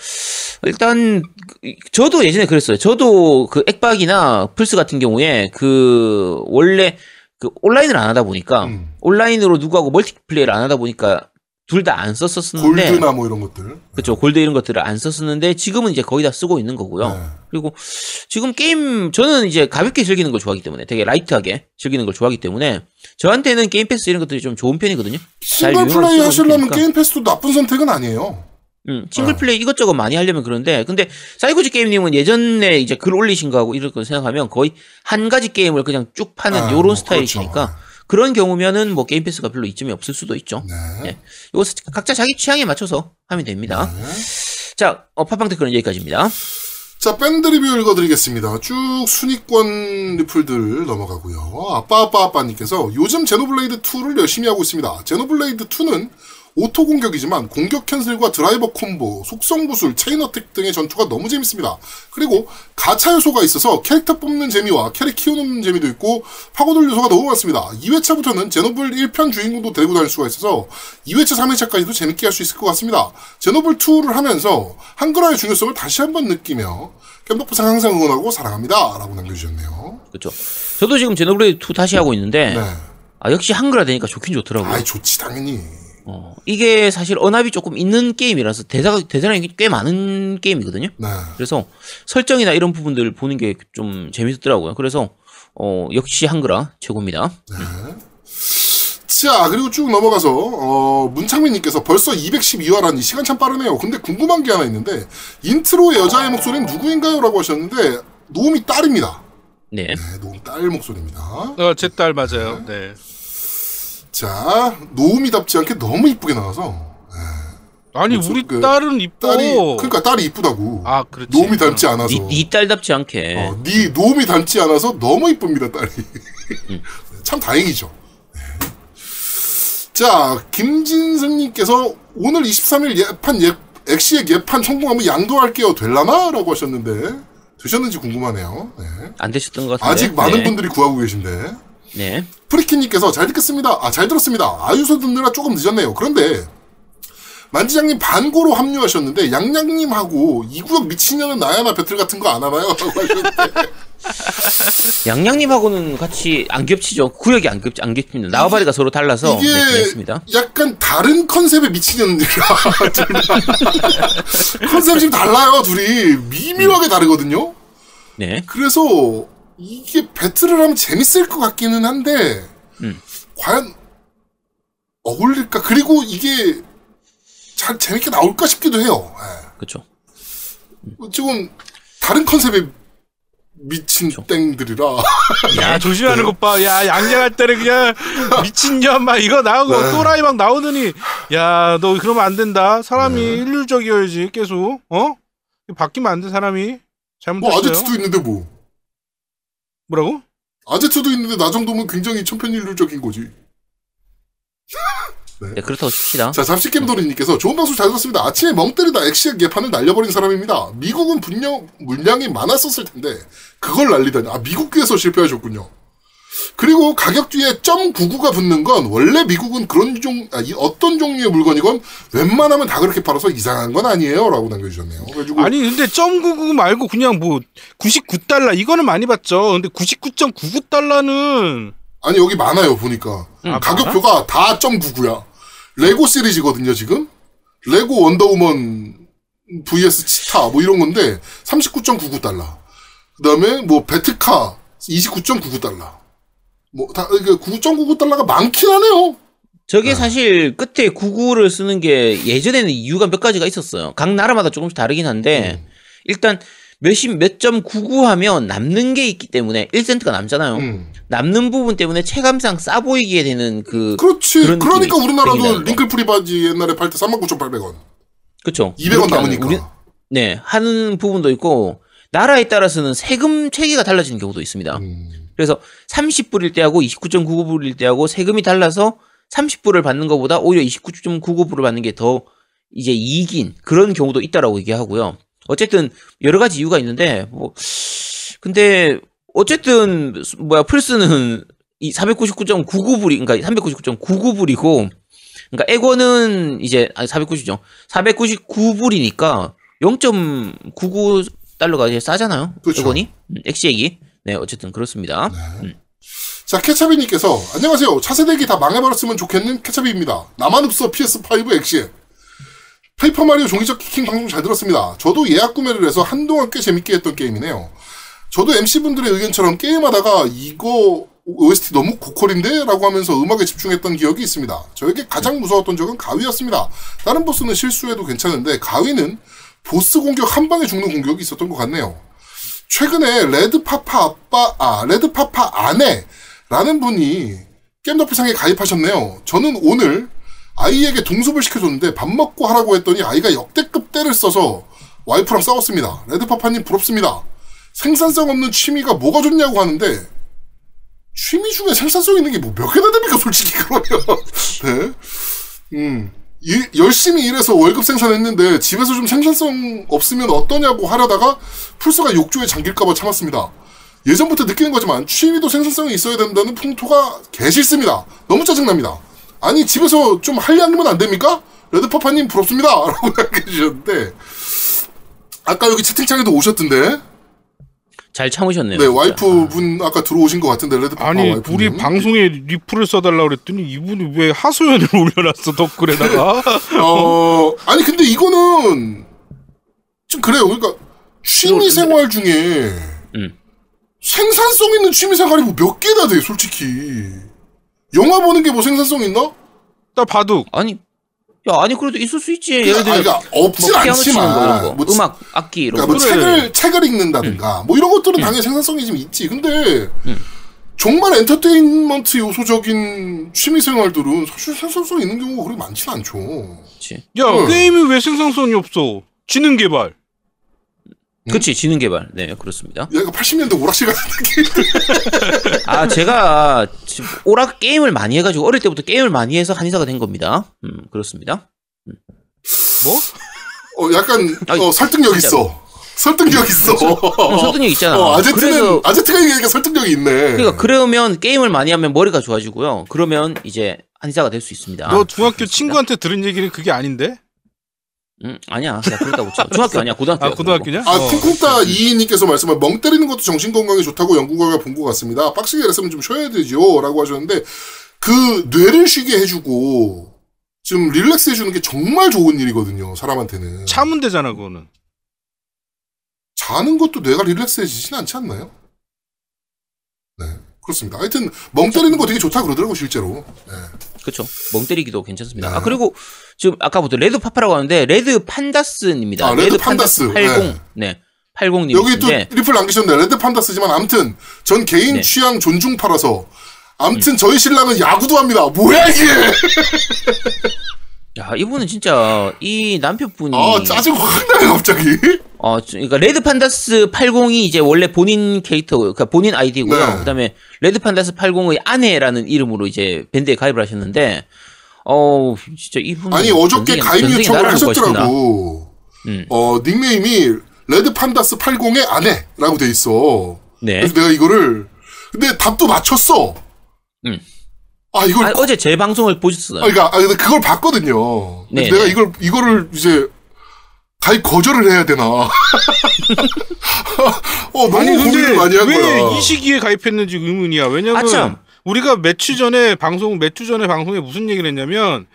일단, 그- 저도 예전에 그랬어요. 저도 그 액박이나 플스 같은 경우에 그, 원래 그 온라인을 안 하다 보니까, 음. 온라인으로 누구하고 멀티플레이를 안 하다 보니까 둘 다 안 썼었는데, 골드나 뭐 이런 것들. 그쵸 골드 이런 것들을 안 썼었는데 지금은 이제 거의 다 쓰고 있는 거고요. 네. 그리고 지금 게임 저는 이제 가볍게 즐기는 걸 좋아하기 때문에 되게 라이트하게 즐기는 걸 좋아하기 때문에 저한테는 게임 패스 이런 것들이 좀 좋은 편이거든요. 잘 싱글 플레이 하시려면. 게임 패스도 나쁜 선택은 아니에요. 음, 싱글 어. 플레이 이것저것 많이 하려면 그런데 근데 사이코지 게임님은 예전에 이제 글 올리신 거하고 이런 거 생각하면 거의 한 가지 게임을 그냥 쭉 파는 아, 요런 뭐 스타일이시니까 그렇죠. 그런 경우면은 뭐 게임 패스가 별로 이점이 없을 수도 있죠. 네. 네. 이거 각자 자기 취향에 맞춰서 하면 됩니다. 네. 자, 어, 팟빵 댓글은 여기까지입니다. 자, 밴드 리뷰 읽어드리겠습니다. 쭉 순위권 리플들 넘어가고요. 아빠 아빠 아빠님께서 요즘 제노블레이드 2를 열심히 하고 있습니다. 제노블레이드 2는 오토 공격이지만 공격 캔슬과 드라이버 콤보, 속성 구슬, chain attack 등의 전투가 너무 재밌습니다. 그리고 가차 요소가 있어서 캐릭터 뽑는 재미와 캐릭 키우는 재미도 있고 파고들 요소가 너무 많습니다. 2회차부터는 제노블 1편 주인공도 데리고 다닐 수가 있어서 2회차, 3회차까지도 재밌게 할 수 있을 것 같습니다. 제노블 2를 하면서 한글화의 중요성을 다시 한번 느끼며 겜덕비상 항상 응원하고 사랑합니다. 라고 남겨주셨네요. 그렇죠. 저도 지금 제노블레이드 2 다시 하고 있는데 네. 아 역시 한글화 되니까 좋긴 좋더라고요. 아이, 좋지, 당연히. 어, 이게 사실 언합이 조금 있는 게임이라서 대사가 대사량이 꽤 많은 게임이거든요. 네. 그래서 설정이나 이런 부분들 보는 게 좀 재밌었더라고요. 그래서 어, 역시 한글화 최고입니다. 자, 그리고 쭉 넘어가서, 어, 문창민님께서 벌써 212화라니 시간 참 빠르네요. 근데 궁금한 게 하나 있는데, 인트로의 여자의 목소리는 누구인가요? 라고 하셨는데, 노음이 딸입니다. 네. 네, 노음 딸 목소리입니다. 어, 제 딸 맞아요. 네. 자, 노음이답지 않게 너무 이쁘게 나와서, 아니 목소- 우리 그 딸은 이뻐. 딸이, 그러니까 딸이 이쁘다고. 아 그렇지. 노음이 닮지 않아서. 니, 니 딸답지 않게. 어, 네 노음이 닮지 않아서 너무 이쁩니다, 딸이. 음. 참 다행이죠. 네. 자, 김진승님께서 오늘 23일 예판 예, 엑시의 예판 성공하면 양도할게요. 될라나? 라고 하셨는데, 되셨는지 궁금하네요. 네. 안 되셨던 것 같은데. 아직 많은 네. 분들이 구하고 계신데. 네. 프리키님께서 잘 듣겠습니다. 아, 잘 들었습니다. 아유소 듣느라 조금 늦었네요. 그런데, 만지장님 반고로 합류하셨는데, 양양님하고 이 구역 미친년은 나야나 배틀 같은 거 안 하나요? 라고 하셨는데, 양양님하고는 같이 안 겹치죠. 구역이 안, 겹, 안 겹칩니다. 나와바리가 서로 달라서. 이게 네, 그렇습니다. 약간 다른 컨셉의 미친년들이라. 컨셉이 좀 달라요 둘이 미묘하게 다르거든요 네. 그래서 이게 배틀을 하면 재밌을 것 같기는 한데 음. 과연 어울릴까 그리고 이게 잘 재밌게 나올까 싶기도 해요 그렇죠. 예. 지금 다른 컨셉의 미친 그쵸. 땡들이라 야 조심하는 것 봐. 야 양양할 때는 그냥 미친년 막 이거 나오고 네. 또라이 막 나오더니 야 너 그러면 안 된다. 사람이 네. 일률적이어야지 계속 어 바뀌면 안 돼 사람이 뭐 잘못했어요. 아제트도 있는데 뭐 뭐라고? 아제트도 있는데 나 정도면 굉장히 천편일률적인 거지 네, 그렇다고 칩시다. 자, 잡식겜돌이님께서 좋은 방송 잘 들었습니다. 아침에 멍 때리다 엑시의 개판을 날려버린 사람입니다. 미국은 분명 물량이 많았었을 텐데 그걸 날리다니. 아, 미국에서 실패하셨군요. 그리고 가격 뒤에 .99가 붙는 건 원래 미국은 그런 종 아, 이 어떤 종류의 물건이건 웬만하면 다 그렇게 팔아서 이상한 건 아니에요라고 남겨주셨네요. 그래가지고 아니 근데 .99 말고 그냥 뭐 99달러 이거는 많이 봤죠. 근데 99.99달러는 아니 여기 많아요 보니까 응, 가격표가 다 .99야. 레고 시리즈거든요 지금. 레고 원더우먼 vs 치타 뭐 이런 건데 39.99달러. 그다음에 뭐 배트카 29.99달러. 뭐다 9.99달러가 많긴 하네요. 저게 사실 끝에 99를 쓰는 게 예전에는 이유가 몇 가지가 있었어요. 각 나라마다 조금씩 다르긴 한데 음. 일단 몇십 몇점 99 하면 남는 게 있기 때문에 1센트가 남잖아요. 음. 남는 부분 때문에 체감상 싸 보이게 되는 그 그렇지. 그러니까 우리나라도. wrinkle free 바지 옛날에 팔 때 39,800원. 그쵸 200원 그렇게 하는 남으니까. 우리- 네 하는 부분도 있고 나라에 따라서는 세금 체계가 달라지는 경우도 있습니다. 음. 그래서 30불일 때하고 29.99불일 때하고 세금이 달라서 30불을 받는 것보다 오히려 29.99불을 받는 게 더 이제 이익인 그런 경우도 있다라고 얘기하고요. 어쨌든 여러 가지 이유가 있는데 뭐 근데 어쨌든 뭐야 플스는 이 499.99불이 그러니까 399.99불이고 그러니까 엑원은 이제 아니 490죠. 499불이니까 0.99 달러가 이제 싸잖아요. 그쵸. 엑원이 음, 엑시엑이 네 어쨌든 그렇습니다. 자, 케찹이님께서, 안녕하세요. 차세대기 다 망해버렸으면 좋겠는 케찹입니다. 나만 없어 PS5 엑시에. 페이퍼 마리오 종이접기 킹 방송 잘 들었습니다. 저도 예약 구매를 해서 한동안 꽤 재밌게 했던 게임이네요. 저도 MC분들의 의견처럼 게임하다가 이거 OST 너무 고퀄인데? 라고 하면서 음악에 집중했던 기억이 있습니다. 저에게 가장 무서웠던 적은 가위였습니다. 다른 보스는 실수해도 괜찮은데 가위는 보스 공격 한 방에 죽는 공격이 있었던 것 같네요. 최근에 레드파파 아빠, 아, 레드파파 아내라는 분이 겜더프상에 가입하셨네요. 저는 오늘 아이에게 동습을 시켜줬는데 밥 먹고 하라고 했더니 아이가 역대급 때를 써서 와이프랑 싸웠습니다. 레드파파님 부럽습니다. 생산성 없는 취미가 뭐가 좋냐고 하는데 취미 중에 생산성 있는 게 뭐 몇 개나 됩니까 솔직히 그러면 네. 음 일- 열심히 일해서 월급 생산했는데 집에서 좀 생산성 없으면 어떠냐고 하려다가 풀스가 욕조에 잠길까봐 참았습니다. 예전부터 느끼는 거지만 취미도 생산성이 있어야 된다는 풍토가 개싫습니다. 너무 짜증납니다. 아니 집에서 좀 한량이면 안 됩니까? 레드파파님 부럽습니다. 라고 남겨주셨는데 아까 여기 채팅창에도 오셨던데 잘 참으셨네요. 네 진짜. 와이프분 아까 들어오신 것 같은데 레드파파 아니 와이프분 우리 방송에 리플을 써달라 그랬더니 이분이 왜 하소연을 올려놨어 덧글에다가 어 아니 근데 이거는 좀 그래요. 그러니까 취미 생활 중에 음. 생산성 있는 취미 생활이 뭐 몇 개나 돼, 솔직히. 영화 보는 게 뭐 생산성 있나? 나 바둑 아니 야 아니 그래도 있을 수 있지. 예를 그러니까, 그러니까 없진 뭐 않지만 거, 뭐 치- 음악 악기 이런 그러니까 뭐 거. 책을 책을 읽는다든가 뭐 이런 것들은 당연히 생산성이 좀 있지. 근데 정말 엔터테인먼트 요소적인 취미 생활들은 사실 생산성 있는 경우가 그렇게 많지는 않죠. 그렇지. 야 응. 게임이 왜 생산성이 없어 지능 개발 그렇지 지능 개발. 네 그렇습니다. 얘가 80년대 오락실 같은 느낌. 아 제가 지금 오락 게임을 많이 해가지고 어릴 때부터 게임을 많이 해서 한의사가 된 겁니다. 음 그렇습니다. 뭐? 어, 약간 아니, 어, 설득력 진짜로. 있어. 설득력 있어. 어, 설득력 있잖아. 어, 아제트는 그래서 아제트가 얘기하니까 설득력이 있네. 그러니까 그러면 게임을 많이 하면 머리가 좋아지고요. 그러면 이제 한의사가 될 수 있습니다. 너 중학교 그렇습니다. 친구한테 들은 얘기는 그게 아닌데? 음 아니야. 나 그랬다고 쳐. 중학교 아니야. 고등학교. 아 고등학교냐? 아, 어. 쿵쿵따 이인님께서 말씀한 멍 때리는 것도 정신 건강에 좋다고 연구가가 본 것 같습니다. 빡시게 일했으면 좀 쉬어야 되죠. 라고 하셨는데, 그, 뇌를 쉬게 해 주고, 좀 relax 해 주는 게 정말 좋은 일이거든요. 사람한테는. 잠은 되잖아 그거는 자는 것도 뇌가 relax해지진 않지 않나요? 네. 그렇습니다. 하여튼, 멍 때리는 거 되게 좋다 그러더라고, 실제로. 네. 그렇죠. 멍 때리기도 괜찮습니다. 네. 아 그리고 지금 아까부터 레드 파파라고 하는데 레드 판다스입니다. 아, 레드 판다스. 80. 네. 80님 여기 또 리플 남기셨네. 레드 판다스지만 아무튼 전 개인 네. 취향 존중파라서 아무튼 저희 신랑은 야구도 합니다. 뭐야 이게? 야 이분은 진짜 이 남편분이 아 짜증 확 나네 갑자기. 어 그러니까 레드 판다스 80이 이제 원래 본인 캐릭터 그러니까 본인 아이디고요. 네. 그다음에 레드 판다스 80의 아내라는 이름으로 이제 밴드에 가입을 하셨는데 어 진짜 이분 아니 어저께 가입 요청을 하셨더라고. 음. 어 닉네임이 레드 판다스 80의 아내라고 돼 있어. 네. 그래서 내가 이거를 근데 답도 맞췄어. 음. 아 이걸 아, 어제 제 방송을 보셨어요. 아, 그러니까 아, 근데 그걸 봤거든요. 네, 내가 네. 이걸 이거를 이제 가입 거절을 해야 되나? 어 너무 아니 고민을 많이 한왜 거야. 이 시기에 가입했는지 의문이야. 왜냐면 아, 참. 우리가 몇 주 전에 방송 몇 주 전에 방송에 무슨 얘기를 했냐면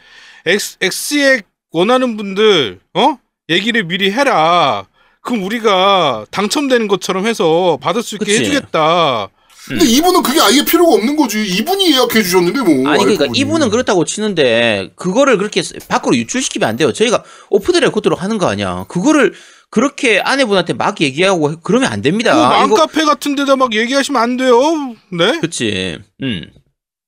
X X에 원하는 분들 어 얘기를 미리 해라. 그럼 우리가 당첨되는 것처럼 해서 받을 수 있게 그치. 해주겠다. 근데 이분은 그게 아예 필요가 없는 거지. 이분이 예약해 주셨는데 뭐. 아니 그러니까 와이프분이. 이분은 그렇다고 치는데 그거를 그렇게 밖으로 유출시키면 안 돼요. 저희가 오프드레 코드로 하는 거 아니야. 그거를 그렇게 아내분한테 막 얘기하고 그러면 안 됩니다. 그 이거 맘카페 같은 데다 막 얘기하시면 안 돼요. 네? 그치. 음.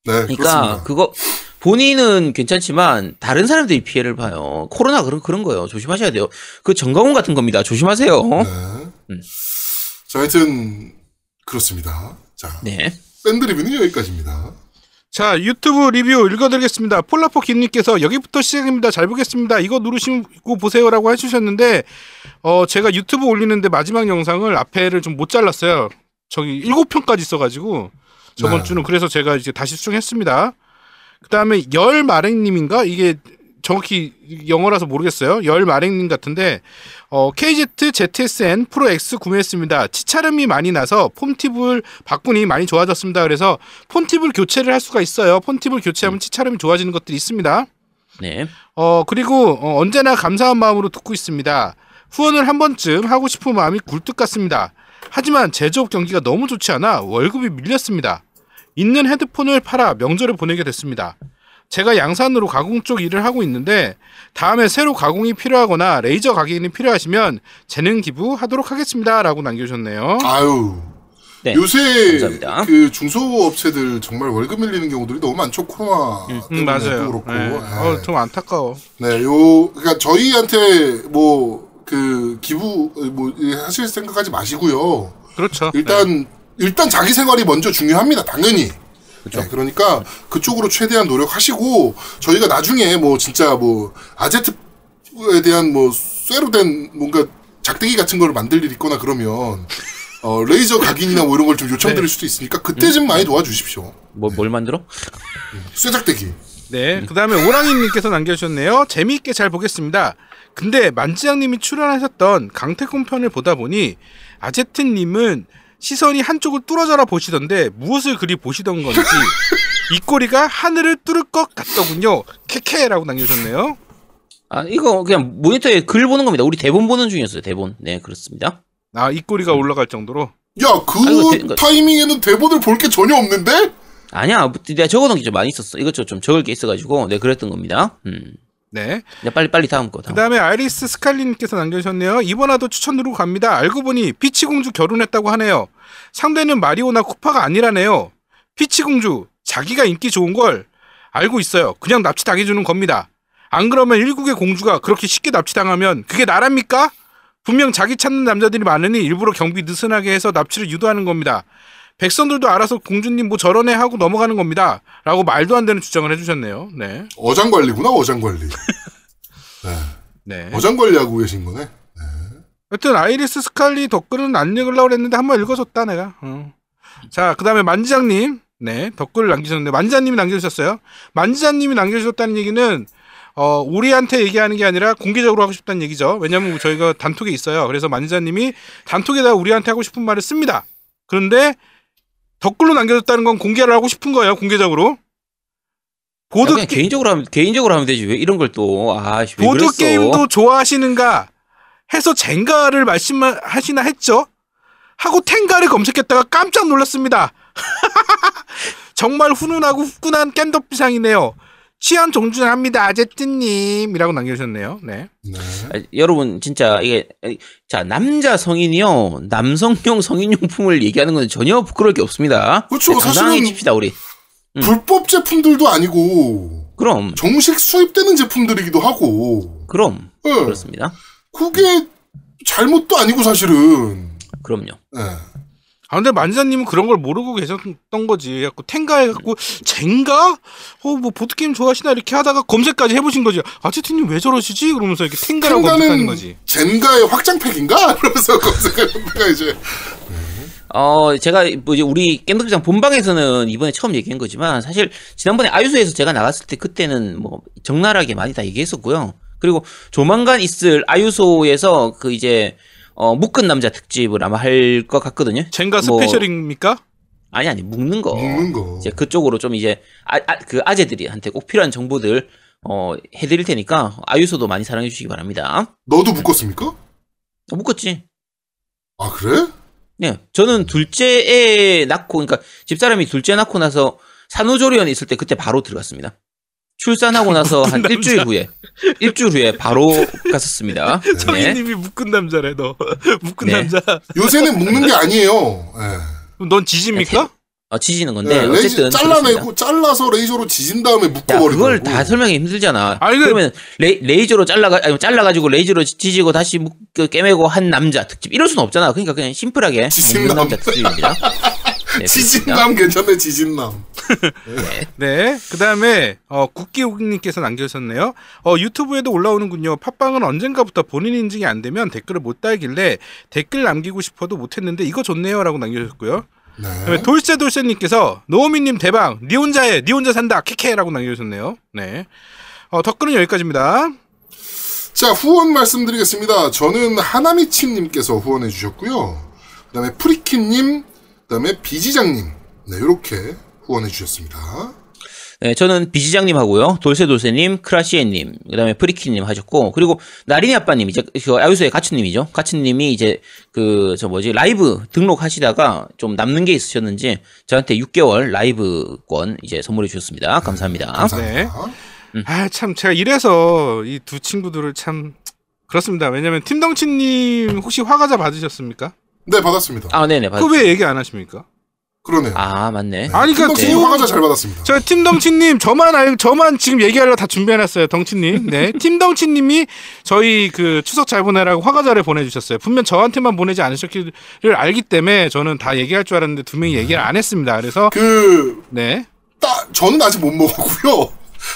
네, 그러니까 그렇습니다. 그거 본인은 괜찮지만 다른 사람들이 피해를 봐요. 코로나 그런 그런 거예요. 조심하셔야 돼요. 그 정강훈 같은 겁니다. 조심하세요. 네. 음. 자, 하여튼 그렇습니다. 자, 네. 밴드 리뷰는 여기까지입니다. 자 유튜브 리뷰 읽어드리겠습니다. 폴라포 김님께서 여기부터 시작입니다. 잘 보겠습니다. 이거 누르시고 보세요라고 해주셨는데 어 제가 유튜브 올리는데 마지막 영상을 앞에를 좀 못 잘랐어요. 저기 일곱 편까지 있어가지고 저번 네. 주는 그래서 제가 이제 다시 수정했습니다. 그 다음에 열마랭님인가 이게 정확히 영어라서 모르겠어요. 열마랭님 같은데 어, KZ ZSN 프로 X 구매했습니다. 치차름이 많이 나서 폼팁을 바꾸니 많이 좋아졌습니다. 그래서 폰팁을 교체를 할 수가 있어요. 폰팁을 교체하면 치차름이 좋아지는 것들이 있습니다. 네. 어 그리고 어, 언제나 감사한 마음으로 듣고 있습니다. 후원을 한 번쯤 하고 싶은 마음이 굴뚝 같습니다. 하지만 제조업 경기가 너무 좋지 않아 월급이 밀렸습니다. 있는 헤드폰을 팔아 명절을 보내게 됐습니다. 제가 양산으로 가공 쪽 일을 하고 있는데 다음에 새로 가공이 필요하거나 레이저 가격이 필요하시면 재능 기부하도록 하겠습니다라고 남겨주셨네요. 아유. 네. 요새 감사합니다. 그 중소업체들 정말 월급 밀리는 경우들이 너무 많죠. 코로나 음, 때문에 맞아요. 또 그렇고. 네. 네. 어, 좀 안타까워. 네, 요, 그니까 저희한테 뭐, 그, 기부, 뭐, 하실 생각하지 마시고요. 그렇죠. 일단, 일단 자기 생활이 먼저 중요합니다. 당연히. 네, 그러니까 그쪽으로 최대한 노력하시고, 저희가 나중에 뭐, 진짜 뭐, 아제트에 대한 뭐, 쇠로 된 뭔가 작대기 같은 걸 만들 일 있거나 그러면, 어, 레이저 각인이나 뭐 이런 걸 좀 요청드릴 수도 있으니까, 그때 좀 많이 도와주십시오. 뭐, 뭘 만들어? 쇠작대기. 네, 그 다음에 오랑이님께서 남겨주셨네요. 재미있게 잘 보겠습니다. 근데 만지장님이 출연하셨던 강태공 편을 보다 보니 아제트님은 시선이 한쪽을 뚫어져라 보시던데 무엇을 그리 보시던 건지 이 꼬리가 하늘을 뚫을 것 같더군요. 캐캐라고 남겨주셨네요. 아, 이거 그냥 모니터에 글 보는 겁니다. 우리 대본 보는 중이었어요. 대본. 네, 그렇습니다. 아, 이 꼬리가 올라갈 정도로. 야, 그 아이고, 대- 이거- 타이밍에는 대본을 볼 게 전혀 없는데? 아니야, 뭐, 내가 적어놓은 게 좀 많이 있었어. 이것저것 좀 적을 게 있어가지고, 네, 그랬던 겁니다. 음. 네. 네, 빨리, 빨리 다음 거. 그 다음. 다음에 아이리스 스칼리님께서 남겨주셨네요. 이번화도 추천 누르고 갑니다. 알고 보니 피치공주 결혼했다고 하네요. 상대는 마리오나 쿠파가 아니라네요. 피치공주 자기가 인기 좋은 걸 알고 있어요. 그냥 납치 당해주는 겁니다. 안 그러면 일국의 공주가 그렇게 쉽게 납치당하면 그게 나랍니까? 분명 자기 찾는 남자들이 많으니 일부러 경비 느슨하게 해서 납치를 유도하는 겁니다. 백성들도 알아서 공주님 뭐 저러네 하고 넘어가는 겁니다. 라고 말도 안 되는 주장을 해주셨네요. 네. 어장관리구나, 어장관리. 네. 네. 어장관리하고 계신 거네. 하여튼 아이리스 스칼리 댓글은 안 읽으려고 했는데 한번 읽어줬다 내가. 어. 자, 그 다음에 만지장님. 네, 댓글을 남기셨는데 만지장님이 남겨주셨어요. 만지장님이 남겨주셨다는 얘기는 어, 우리한테 얘기하는 게 아니라 공개적으로 하고 싶다는 얘기죠. 왜냐면 저희가 단톡에 있어요. 그래서 만지장님이 단톡에다 우리한테 하고 싶은 말을 씁니다. 그런데 댓글로 남겨줬다는 건 공개를 하고 싶은 거예요. 공개적으로. 야, 보드 그냥 개인적으로 하면, 개인적으로 하면 되지. 왜 이런 걸 또, 아, 보드? 게임도 좋아하시는가 해서 젠가를 말씀하시나 했죠. 하고 텐가를 검색했다가 깜짝 놀랐습니다. 정말 훈훈하고 후끈한 깸덕비상이네요. 취향 존중합니다, 아제트님이라고 남겨주셨네요. 네. 네. 아, 여러분, 진짜, 이게, 자, 남자 성인이요, 남성용 성인용품을 얘기하는 건 전혀 부끄러울 게 없습니다. 그렇죠. 네, 사실은- 칩시다, 우리. 음. 불법 제품들도 아니고, 그럼, 정식 수입되는 제품들이기도 하고, 그럼, 예. 그렇습니다. 그게 잘못도 아니고 사실은. 그럼요. 예. 아, 근데 만지자님은 그런 걸 모르고 계셨던 거지. 갖고 텐가 해 갖고, 젠가? 어, 뭐, 보드 게임 좋아하시나? 이렇게 하다가 검색까지 해보신 거지. 아제트님 왜 저러시지? 그러면서 이렇게 텐가라고 검색하는 거지. 젠가의 확장팩인가? 이러면서 검색하다가 이제. 어, 제가 뭐 이제 우리 겜덕비상 본방에서는 이번에 처음 얘기한 거지만 사실 지난번에 아유소에서 제가 나갔을 때 그때는 뭐 적나라하게 많이 다 얘기했었고요. 그리고 조만간 있을 아유소에서 그 이제 어, 묶은 남자 특집을 아마 할 것 같거든요. 젠가 뭐- 스페셜입니까? 아니 아니 묶는 거. 묶는 거. 이제 그쪽으로 좀 이제 아, 아, 그 아재들이한테 꼭 필요한 정보들 어, 해드릴 테니까 아유소도 많이 사랑해 주시기 바랍니다. 너도 묶었습니까? 어, 묶었지. 아 그래? 네, 저는 둘째 애 낳고, 그러니까 집사람이 둘째 낳고 나서 산후조리원에 있을 때 그때 바로 들어갔습니다. 출산하고 나서 한 남자. 일주일 후에, 일주일 후에 바로 갔었습니다. 네. 성희님이 묶은 남자래 너. 묶은 네. 남자. 요새는 묶는 게 아니에요. 예. 그럼 넌 지집니까? 어, 지지는 건데, 네, 어쨌든. 레이저 그렇습니다. 잘라내고 잘라서 레이저로 지진 다음에 야, 묶어버리고. 그걸 다 설명이 힘들잖아. 아니, 그- 그러면 레, 레이저로 잘라가, 아니, 잘라가지고 레이저로 지지고 다시 묶, 그 깨매고 한 남자 특집. 이럴 수는 없잖아. 그러니까 그냥 심플하게. 묶는 남자 특집입니다. 네. 지진남 괜찮네 지진남. 네. 그 다음에, 어, 국기욱님께서 남겨주셨네요. 어, 유튜브에도 올라오는군요. 팟빵은 언젠가부터 본인 인증이 안 되면 댓글을 못 달길래 댓글 남기고 싶어도 못했는데 이거 좋네요. 라고 남겨주셨고요. 네. 그다음에 돌쇠 돌쇠님께서 노우미님 대박 니 혼자 해 니 혼자 산다 키케라고 남겨주셨네요. 네. 어, 덧글은 여기까지입니다. 자 후원 말씀드리겠습니다. 저는 하나미침님께서 후원해 주셨고요. 그다음에 프리킴님, 그다음에 비지장님, 네 이렇게 후원해 주셨습니다. 네, 저는 비지장님 하고요. 돌쇠돌쇠님, 크라시에님, 그 다음에 프리키님 하셨고, 그리고 나린이 아빠님, 이제 그 아유소의 가츠님이죠. 가츠님이 이제 그, 저 뭐지, 라이브 등록하시다가 좀 남는 게 있으셨는지 저한테 6개월 라이브권 이제 선물해 주셨습니다. 감사합니다. 감사합니다. 아참 제가 이래서 이 두 친구들을 참 그렇습니다. 왜냐면 팀덩치님 혹시 화가자 받으셨습니까? 네 받았습니다. 아, 네네. 그왜 얘기 안 하십니까? 그러네요. 아, 맞네. 아니, 그러니까 팀덕진이 네. 화가자 잘 받았습니다. 저 팀덩치님 저만 알 저만 지금 얘기하려 다 준비해놨어요. 덩치님. 네, 팀덩치님이 저희 그 추석 잘 보내라고 화가자를 보내주셨어요. 분명 저한테만 보내지 않으셨기를 알기 때문에 저는 다 얘기할 줄 알았는데 두 명이 얘기를 안 했습니다. 그래서 그 네. 따, 저는 아직 못 먹었고요.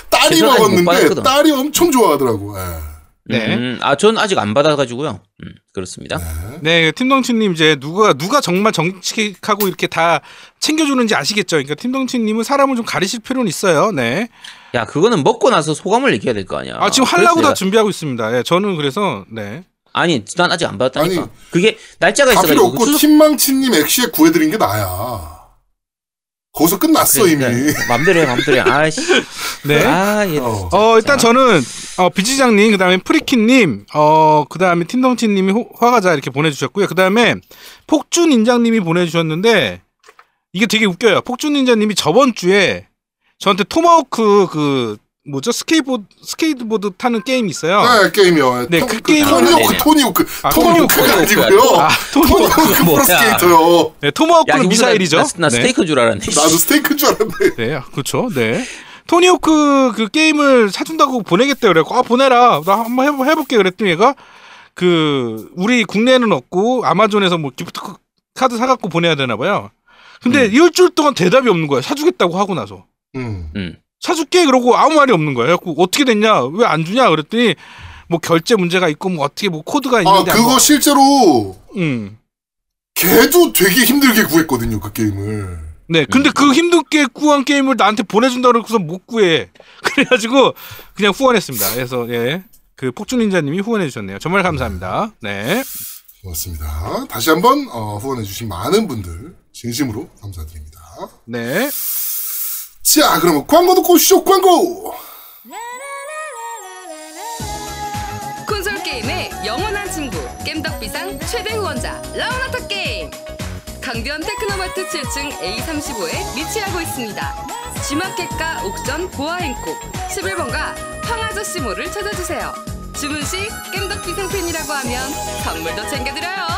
딸이 먹었는데. 딸이 엄청 좋아하더라고. 예. 네. 음, 아, 전 아직 안 받아가지고요. 음, 그렇습니다. 네, 팀덩치님 이제 누가 누가 정말 정직하고 이렇게 다 챙겨주는지 아시겠죠? 그러니까 팀덩치님은 사람을 좀 가리실 필요는 있어요. 네. 야, 그거는 먹고 나서 소감을 얘기해야 될 거 아니야. 아 지금 하려고 다 내가- 준비하고 있습니다. 예, 저는 그래서 네. 아니, 난 아직 안 받았다니까. 아니, 그게 날짜가 다 필요 있어가지고. 없고 추석- 팀망치님 엑시에 구해드린 게 나야. 거기서 끝났어 그래, 이미. 그래. 맘대로 해, 맘대로 해. 아이씨. 네. 아, 예. 어. 어 일단 자. 저는 어 비지장님 그다음에 프리키님 어 그다음에 팀덩치님이 호- 화가자 이렇게 보내주셨고요. 그다음에 폭준 인장님이 보내주셨는데 이게 되게 웃겨요. 폭준 인장님이 저번 주에 저한테 토마호크 그 뭐죠 스케이트보드 스케이트보드 타는 게임 있어요. 네, 게임이요. 네, 토- 그 게임은- 토니호크. 토니호크. 아, 토마호크가 토니호크. 아니고요. 아 토마호크 뭐야. 프로 스케이터요. 네, 야, 토마호크는 미사일이죠. 나, 나 네. 스테이크인 줄 알았네. 나도 스테이크인 줄 알았네. 네, 아, 그렇죠. 네. 토니호크 그 게임을 사준다고 보내겠대 그래고 아 보내라 나 한번 해보, 해볼게 그랬더니 얘가 그 우리 국내에는 없고 아마존에서 뭐 gift card 사갖고 보내야 되나 봐요. 근데 일주일 동안 대답이 없는 거야. 사주겠다고 하고 나서 음. 음. 사줄게 그러고 아무 말이 없는 거야. 그래갖고 어떻게 됐냐 왜 안 주냐 그랬더니 뭐 결제 문제가 있고 뭐 어떻게 뭐 코드가 아, 있는데 그거 뭐- 실제로 음. 걔도 되게 힘들게 구했거든요, 그 게임을. 네, 근데 그 힘들게 구한 게임을 나한테 보내준다 그러고서 못 구해. 그래가지고 그냥 후원했습니다. 그래서 예, 그 폭주닌자님이 후원해 주셨네요. 정말 감사합니다. 네, 고맙습니다. 다시 한번 어, 후원해 주신 많은 분들 진심으로 감사드립니다. 네. 자, 그러면 광고 듣고 오시죠, 광고! 콘솔 게임의 영원한 친구 겜덕비상 최대 후원자 라운하터 게임 강변 테크노마트 7층 A35에 위치하고 있습니다. G마켓과 옥션 보아행콕 11번가 황아저씨몰을 찾아주세요. 주문 시 겜덕비상 팬이라고 하면 선물도 챙겨드려요.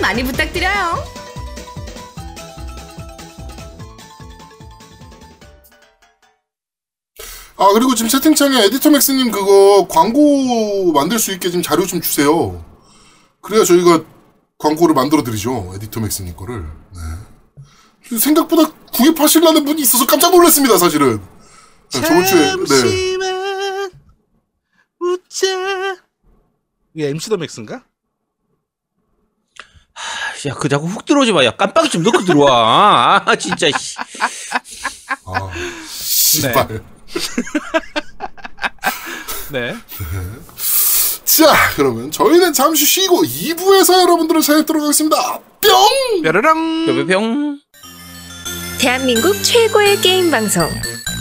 많이 부탁드려요. 아 그리고 지금 채팅창에 에디터 맥스님 그거 광고 만들 수 있게 좀 자료 좀 주세요. 그래야 저희가 광고를 만들어 드리죠. 에디터 맥스님 거를. 네. 생각보다 구입하시려는 분이 있어서 깜짝 놀랐습니다. 사실은. 네, 저번 주에 네. 잠시만 웃자. 이게 MC 더 맥스인가? 야, 그 자꾸 훅 들어오지 마. 야, 깜빡이 좀 넣고 들어와. 아, 진짜. 씨. 아, 씨발. 네. 자, 그러면 저희는 잠시 쉬고 2부에서 여러분들을 찾아뵙도록 하겠습니다. 뿅! 뾰로랑. 뿅뿅뿅. 대한민국 최고의 게임 방송